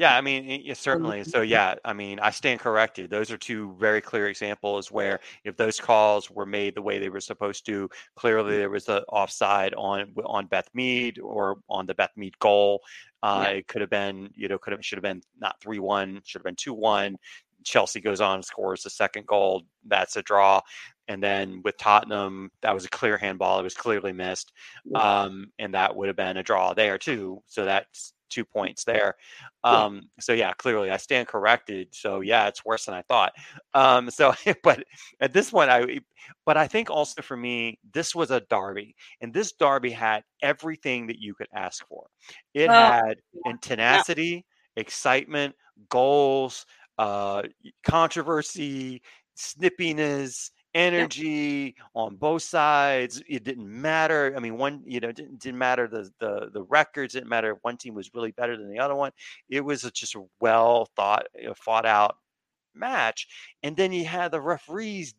Yeah, I mean, yeah, certainly. So, yeah, I mean, I stand corrected. Those are two very clear examples where if those calls were made the way they were supposed to, clearly there was an offside on on Beth Mead or on the Beth Mead goal. Uh, yeah. It could have been, you know, could have should have been not three one, should have been two one. Chelsea goes on and scores the second goal. That's a draw. And then with Tottenham, that was a clear handball. It was clearly missed. Um, and that would have been a draw there too. So that's two points there. Um. So yeah, clearly I stand corrected. So yeah, it's worse than I thought. Um, so, but at this point, I, but I think also for me, this was a derby, and this derby had everything that you could ask for. It had yeah. tenacity, yeah. excitement, goals, uh, controversy, snippiness energy yeah. on both sides. It didn't matter. I mean, one, you know, didn't, didn't matter the, the the records. Didn't matter if one team was really better than the other one. It was a, just a well thought, fought out match. And then you had the referees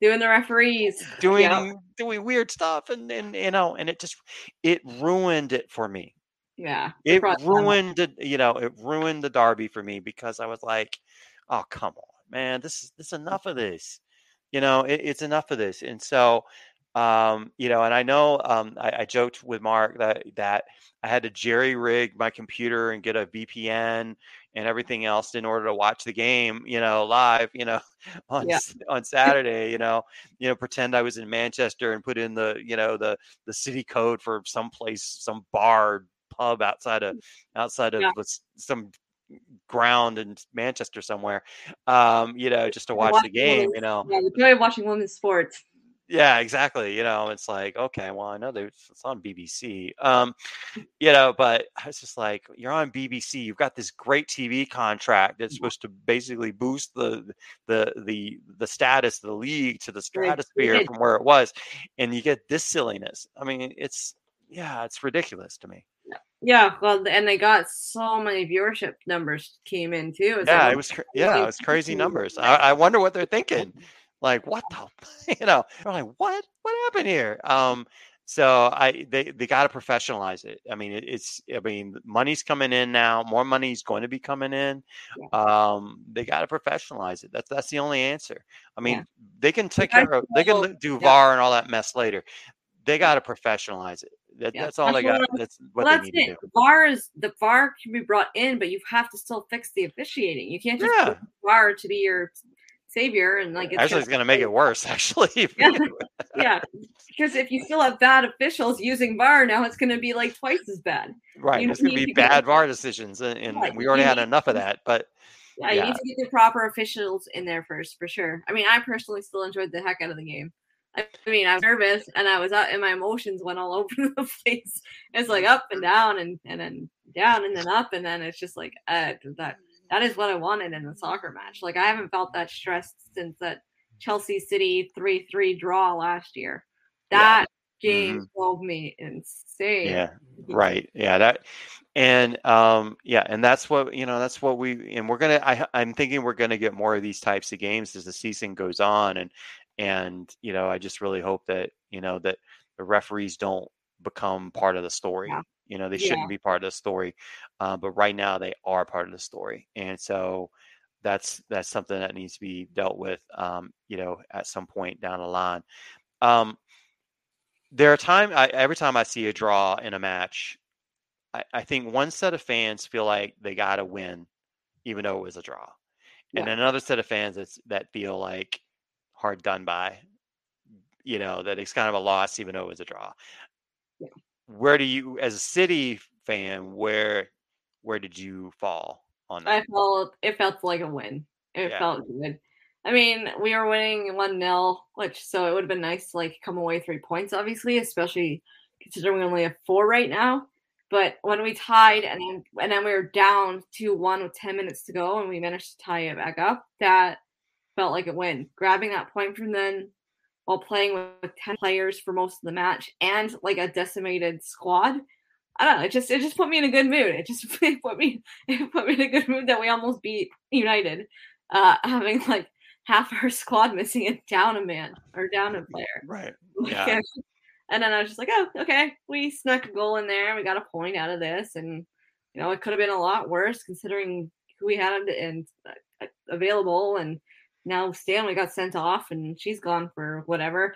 doing the referees doing yeah. doing weird stuff, and and you know, and it just it ruined it for me. Yeah, it ruined it. You know, it ruined the derby for me because I was like, oh come on man, this is this enough of this you know, it, it's enough of this. And so, um, you know, and I know um, I, I, joked with Mark that that I had to jerry rig my computer and get a VPN and everything else in order to watch the game, you know, live, you know, on yeah. on Saturday, you know, you know, pretend I was in Manchester and put in the, you know, the the city code for some place, some bar pub outside of outside of yeah. some ground in Manchester somewhere, um, you know, just to watch the game, you know. Yeah, the joy of watching women's sports. Yeah, exactly. You know, it's like, okay, well, I know it's on BBC. Um, you know, but I was just like, you're on BBC. You've got this great TV contract that's supposed to basically boost the the the the status of the league to the stratosphere from where it was, and you get this silliness. I mean, it's yeah, it's ridiculous to me. Yeah, well, and they got so many viewership numbers came in too. yeah, like, it was yeah, it was crazy numbers. I, I wonder what they're thinking. Like, what the, you know, they're like, what, what happened here? Um, so I they they got to professionalize it. I mean, it, it's I mean, money's coming in now. More money's going to be coming in. Um, they got to professionalize it. That's that's the only answer. I mean, yeah. they can take care of. They can do VAR and all that mess later. They got to professionalize it. That, yeah. That's all that's they got. That's what well, they need it. to do. VAR is the VAR can be brought in, but you have to still fix the officiating. You can't just yeah. VAR to be your savior and like it's actually it's going to make it worse actually yeah. yeah because if you still have bad officials using var now it's going to be like twice as bad right you it's going to be bad var decisions and, and yeah, we already had enough of that but yeah, yeah, you need to get the proper officials in there first for sure i mean i personally still enjoyed the heck out of the game I mean, I was nervous and I was out and my emotions went all over the place. It's like up and down and, and then down and then up. And then it's just like, uh, that, that is what I wanted in a soccer match. Like I haven't felt that stressed since that Chelsea City 3 3 draw last year. That yeah. game mm-hmm. drove me insane. Yeah. Right. Yeah. That, and um yeah and that's what you know that's what we and we're gonna I, i'm thinking we're gonna get more of these types of games as the season goes on and and you know i just really hope that you know that the referees don't become part of the story yeah. you know they yeah. shouldn't be part of the story uh, but right now they are part of the story and so that's that's something that needs to be dealt with um, you know at some point down the line um, there are times every time i see a draw in a match I, I think one set of fans feel like they got to win even though it was a draw yeah. and another set of fans that's, that feel like hard done by. You know that it's kind of a loss, even though it was a draw. Yeah. Where do you, as a city fan, where where did you fall on that? I felt it felt like a win. It yeah. felt good. I mean, we were winning one 0 which so it would have been nice to like come away three points, obviously, especially considering we only have four right now. But when we tied and then and then we were down two one with ten minutes to go and we managed to tie it back up, that felt like a win. Grabbing that point from then while playing with 10 players for most of the match and like a decimated squad. I don't know. It just it just put me in a good mood. It just it put me it put me in a good mood that we almost beat United, uh, having like half our squad missing and down a man or down a player. Right. Yeah. and then I was just like, oh, okay, we snuck a goal in there. We got a point out of this, and you know, it could have been a lot worse considering who we had and uh, available and now Stanway got sent off and she's gone for whatever.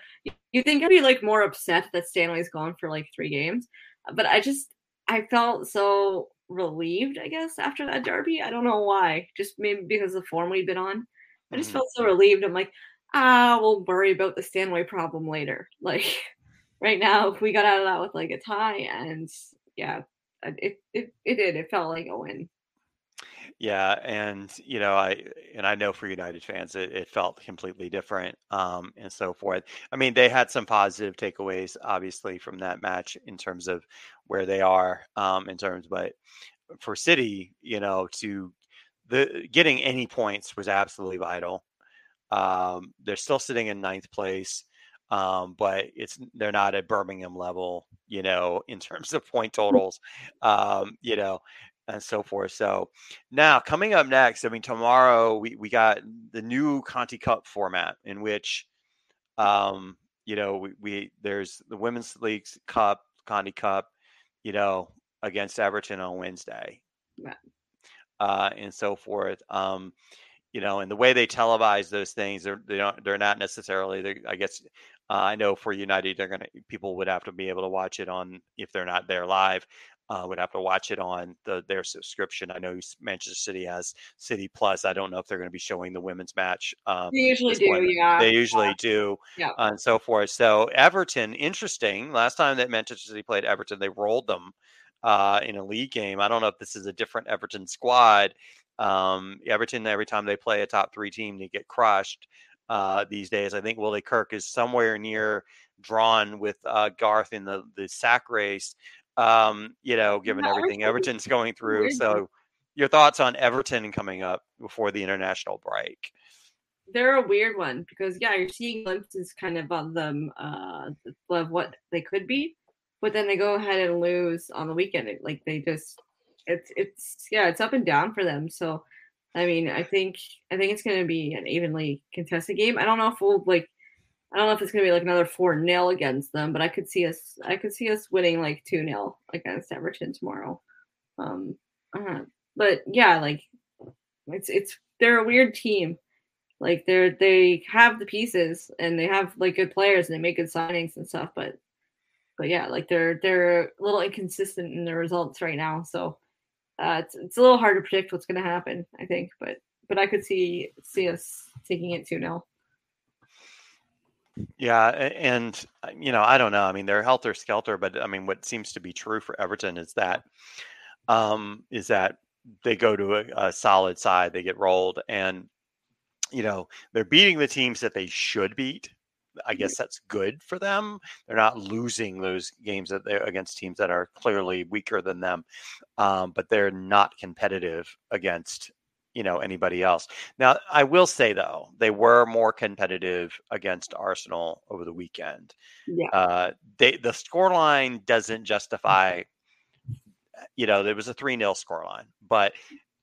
You think I'd be like more upset that Stanway's gone for like three games, but I just I felt so relieved, I guess, after that derby. I don't know why. Just maybe because of the form we'd been on. I just mm-hmm. felt so relieved. I'm like, ah, we'll worry about the Stanway problem later. Like right now, we got out of that with like a tie, and yeah, it it it did. It felt like a win. Yeah, and you know, I and I know for United fans, it, it felt completely different, um, and so forth. I mean, they had some positive takeaways, obviously, from that match in terms of where they are, um, in terms, but for City, you know, to the getting any points was absolutely vital. Um, they're still sitting in ninth place, um, but it's they're not at Birmingham level, you know, in terms of point totals, um, you know, and so forth. So now coming up next, I mean, tomorrow we we got the new Conti Cup format in which, um, you know, we, we there's the Women's League's Cup, Conti Cup, you know, against Everton on Wednesday. Yeah. Uh, and so forth. Um, you know, and the way they televise those things, they're they don't they're not necessarily. They're, I guess uh, I know for United, they're gonna people would have to be able to watch it on if they're not there live. Uh, would have to watch it on the, their subscription. I know Manchester City has City Plus. I don't know if they're going to be showing the women's match. Um, they usually do, point. yeah. They usually yeah. do, yeah, uh, and so forth. So Everton, interesting. Last time that Manchester City played Everton, they rolled them uh, in a league game. I don't know if this is a different Everton squad. Um, Everton, every time they play a top three team, they get crushed uh, these days. I think Willie Kirk is somewhere near drawn with uh, Gareth in the, the sack race, um, you know, given everything Everton's going through. So, your thoughts on Everton coming up before the international break? They're a weird one because, yeah, you're seeing glimpses kind of of them, uh, of what they could be but then they go ahead and lose on the weekend. Like they just, it's it's yeah, it's up and down for them. So, I mean, I think I think it's going to be an evenly contested game. I don't know if we'll like, I don't know if it's to be like another four 0 against them, but I could see us, I could see us winning like two 0 against Everton tomorrow. Um, uh, but yeah, like it's it's they're a weird team. Like they're they have the pieces and they have like good players and they make good signings and stuff, but but yeah, like they're they're a little inconsistent in their results right now. So uh, it's it's a little hard to predict what's to happen. I think, but but I could see see us taking it two 0 yeah, and uh, you know, I don't know. I mean, they're helter skelter, but I mean, what seems to be true for Everton is that um, is that they go to a, a solid side, they get rolled, and you know, they're beating the teams that they should beat. I guess that's good for them. They're not losing those games that they're against teams that are clearly weaker than them, um, but they're not competitive against you know anybody else. Now, I will say though, they were more competitive against Arsenal over the weekend. Yeah. Uh, they the scoreline doesn't justify. You know, there was a three 0 scoreline, but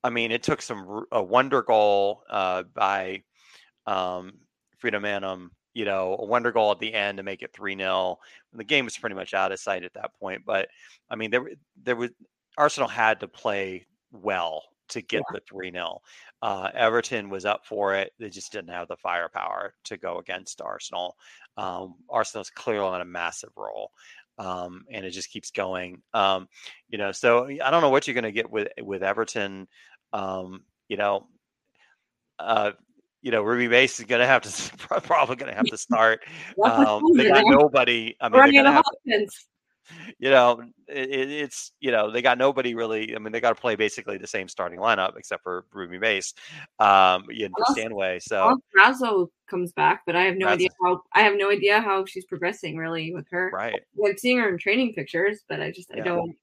I mean, it took some a wonder goal uh, by um, Frida Maanum you know, a wonder goal at the end to make it 3 0. The game was pretty much out of sight at that point. But I mean, there, there was Arsenal had to play well to get yeah. the 3 0. Uh, Everton was up for it. They just didn't have the firepower to go against Arsenal. Um, Arsenal's clearly on a massive roll. Um, and it just keeps going. Um, you know, so I don't know what you're going to get with with Everton. Um, you know, uh, you know, Ruby Mace is going to have to probably going to have to start. Um, they got nobody. I mean, they're have to, you know, it, it's you know they got nobody really. I mean, they got to play basically the same starting lineup except for Ruby Mace, um, and for Stanway. So Raso comes back, but I have no Raso. idea how. I have no idea how she's progressing really with her. Right. I'm seeing her in training pictures, but I just I don't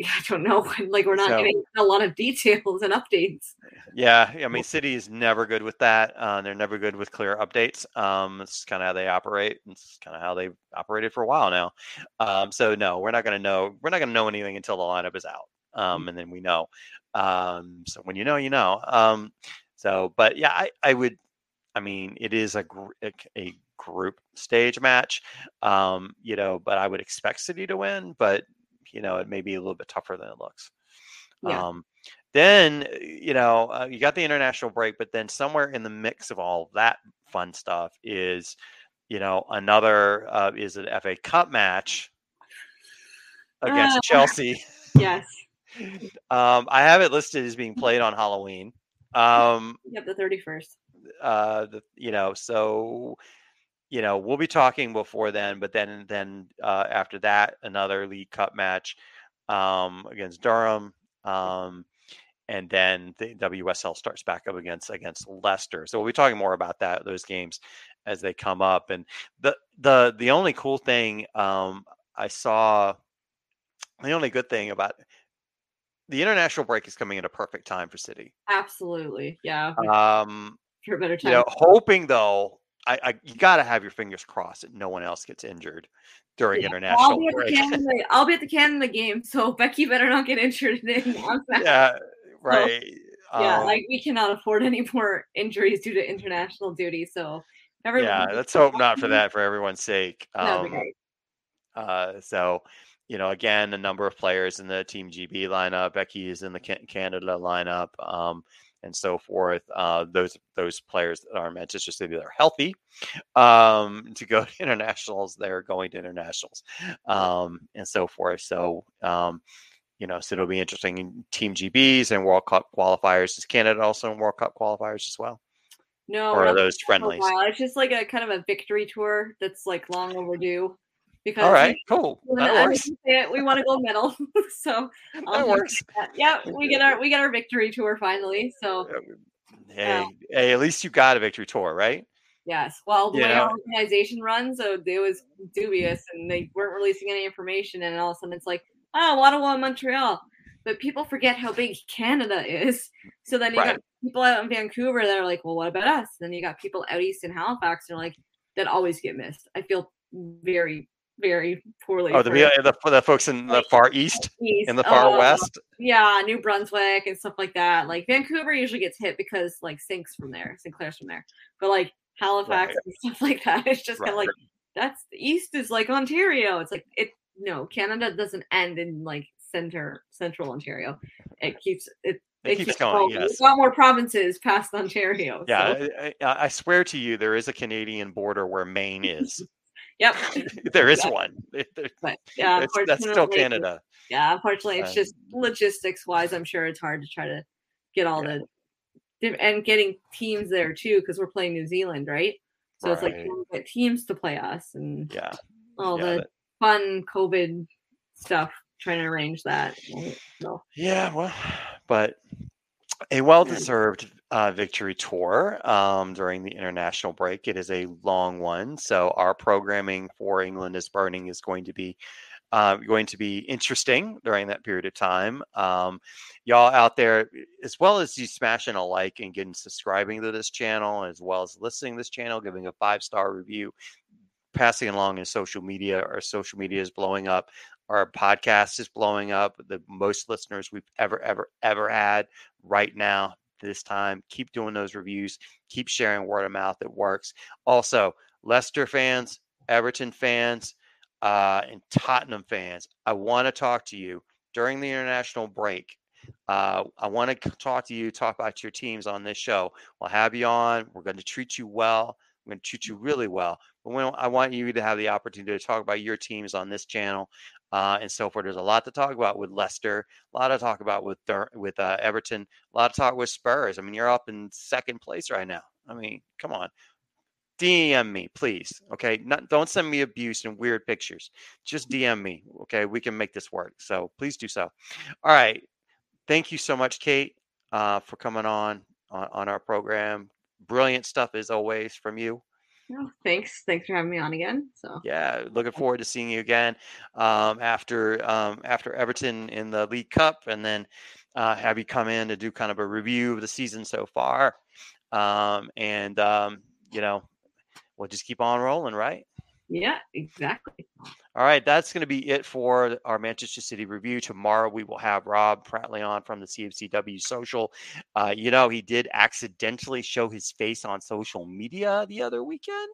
I don't know. Like we're not so, getting a lot of details and updates. Yeah, I mean, City is never good with that. Uh, they're never good with clear updates. Um, it's kind of how they operate. It's kind of how they've operated for a while now. Um, so no, we're not going to know. We're not going to know anything until the lineup is out, um, mm. and then we know. Um, so when you know, you know. Um, so, but yeah, I, I would. I mean, it is a a group stage match, um, you know, but I would expect City to win. But you know, it may be a little bit tougher than it looks. Yeah. Um, then you know uh, you got the international break, but then somewhere in the mix of all that fun stuff is you know another uh, is an FA Cup match against Ah. Chelsea. Yes. Um, I have it listed as being played on Halloween. Um, Yep, the 31st. uh, the, you know, so you know we'll be talking before then, but then then uh, after that, another League Cup match um, against Durham, um, and then the WSL starts back up against against Leicester. So we'll be talking more about that those games as they come up. And the the the only cool thing um, I saw, the only good thing about the international break is coming at a perfect time for City. Absolutely. Yeah. Um, for a better time. you know, hoping though, I, I you got to have your fingers crossed that no one else gets injured during Yeah, I'll international be, at the break. Canada, I'll be at the Canada game, so Beckie better not get injured in yeah, right. Yeah, Um, like we cannot afford any more injuries due to international duty. So everyone, yeah, let's hope not for that for everyone's sake. Um, uh, so, you know, again, a number of players in the Team GB lineup. Beckie is in the Canada lineup, um, and so forth. Uh, those those players that are Manchester City that are healthy um, to go to internationals, they're going to internationals, um, and so forth. So, um, you know, so it'll be interesting in Team GBs and World Cup qualifiers. Is Canada also in World Cup qualifiers as well, No, or we're those friendlies? It's just like a kind of a victory tour that's like long overdue. Because All right, cool. we- That works. we want a gold medal, so I'll That um, works. Yeah, we get our we get our victory tour finally. So uh, Hey, hey, at least you got a victory tour, right? yes, well the You way our organization runs, so it was dubious, and they weren't releasing any information, and all of a sudden it's like, oh, Ottawa, and Montreal, but people forget how big Canada is. So then you Right. got people out in Vancouver that are like, well, what about us? Then you got people out east in Halifax, and like that always get missed. I feel very, very poorly. Oh, the the, the folks in the far east, east. in the far Uh, west. yeah, New Brunswick and stuff like that. Like Vancouver usually gets hit because like Sinc's from there, Sinclair's from there. But like Halifax Right. and stuff like that, it's just kind of like that's the east is like Ontario. It's like it no, Canada doesn't end in like center central Ontario. It keeps it It keeps going, yes. We've got more provinces past Ontario. Yeah, so- I, I, I swear to you, there is a Canadian border where Maine is. Yep. there is one. But yeah, that's, still Canada. Yeah, unfortunately, it's Um, just logistics wise. I'm sure it's hard to try to get all Yeah. the and getting teams there too because we're playing New Zealand, right? So it's like Right. to get teams to play us and Yeah, all yeah, the that- fun COVID stuff. Trying to arrange that. So yeah. Well, but a well-deserved uh, victory tour um, during the international break. It is a long one, so our programming for England is burning is going to be uh, going to be interesting during that period of time. Um, y'all out there, as well as you smashing a like and getting subscribing to this channel, as well as listening to this channel, giving a five star review, passing along in social media. Our social media is blowing up. Our podcast is blowing up. The most listeners we've ever, ever, ever had right now. This time, keep doing those reviews. Keep sharing word of mouth. It works. Also, Leicester fans, Everton fans, uh, and Tottenham fans, I want to talk to you during the international break. Uh, I want to talk to you, talk about your teams on this show. We'll have you on. We're going to treat you well. We're going to treat you really well. But when, I want you to have the opportunity to talk about your teams on this channel uh, and so forth. There's a lot to talk about with Leicester, a lot to talk about with Dur- with uh, Everton, a lot to talk with Spurs. I mean, you're up in second place right now. I mean, come on. DM me, please. Okay. Not, don't send me abuse and weird pictures. Just DM me. Okay. We can make this work. So please do so. All right. Thank you so much, Kate, uh, for coming on, on on our program. Brilliant stuff as always from you. No, thanks, thanks for having me on again. So Yeah, looking forward to seeing you again um, after um, after Everton in the League Cup, and then uh, have you come in to do kind of a review of the season so far, um, and um, you know we'll just keep on rolling, right? Yeah, exactly. All right, that's going to be it for our Manchester City review. Tomorrow we will have Rob Prattley on from the CFCW Social. Uh, you know, he did accidentally show his face on social media the other weekend.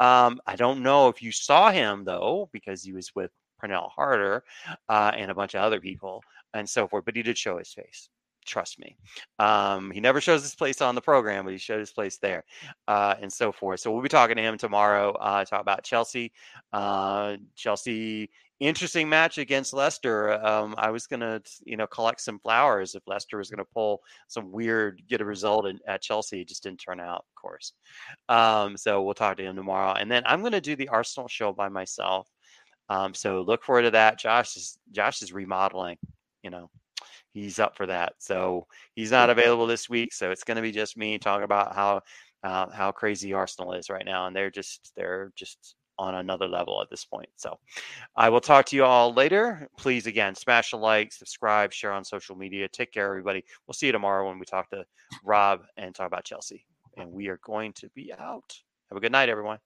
Um, I don't know if you saw him though, because he was with Pernille Harder uh, and a bunch of other people and so forth. But he did show his face. Trust me. Um, he never shows his place on the program, but he showed his place there uh, and so forth. So we'll be talking to him tomorrow. Uh, talk about Chelsea. Uh, Chelsea interesting match against Leicester. Um, I was gonna, you know, collect some flowers if Leicester was gonna pull some weird, get a result in, at Chelsea. It just didn't turn out, of course. Um, so we'll talk to him tomorrow, and then I'm gonna do the Arsenal show by myself. Um, so look forward to that. Josh is Josh is remodeling. You know, he's up for that. So he's not available this week. So it's going to be just me talking about how uh, how crazy Arsenal is right now, and they're just they're just on another level at this point. So I will talk to you all later. Please, again, smash a like, subscribe, share on social media. Take care, everybody. We'll see you tomorrow when we talk to Rob and talk about Chelsea. And we are going to be out. Have a good night, everyone.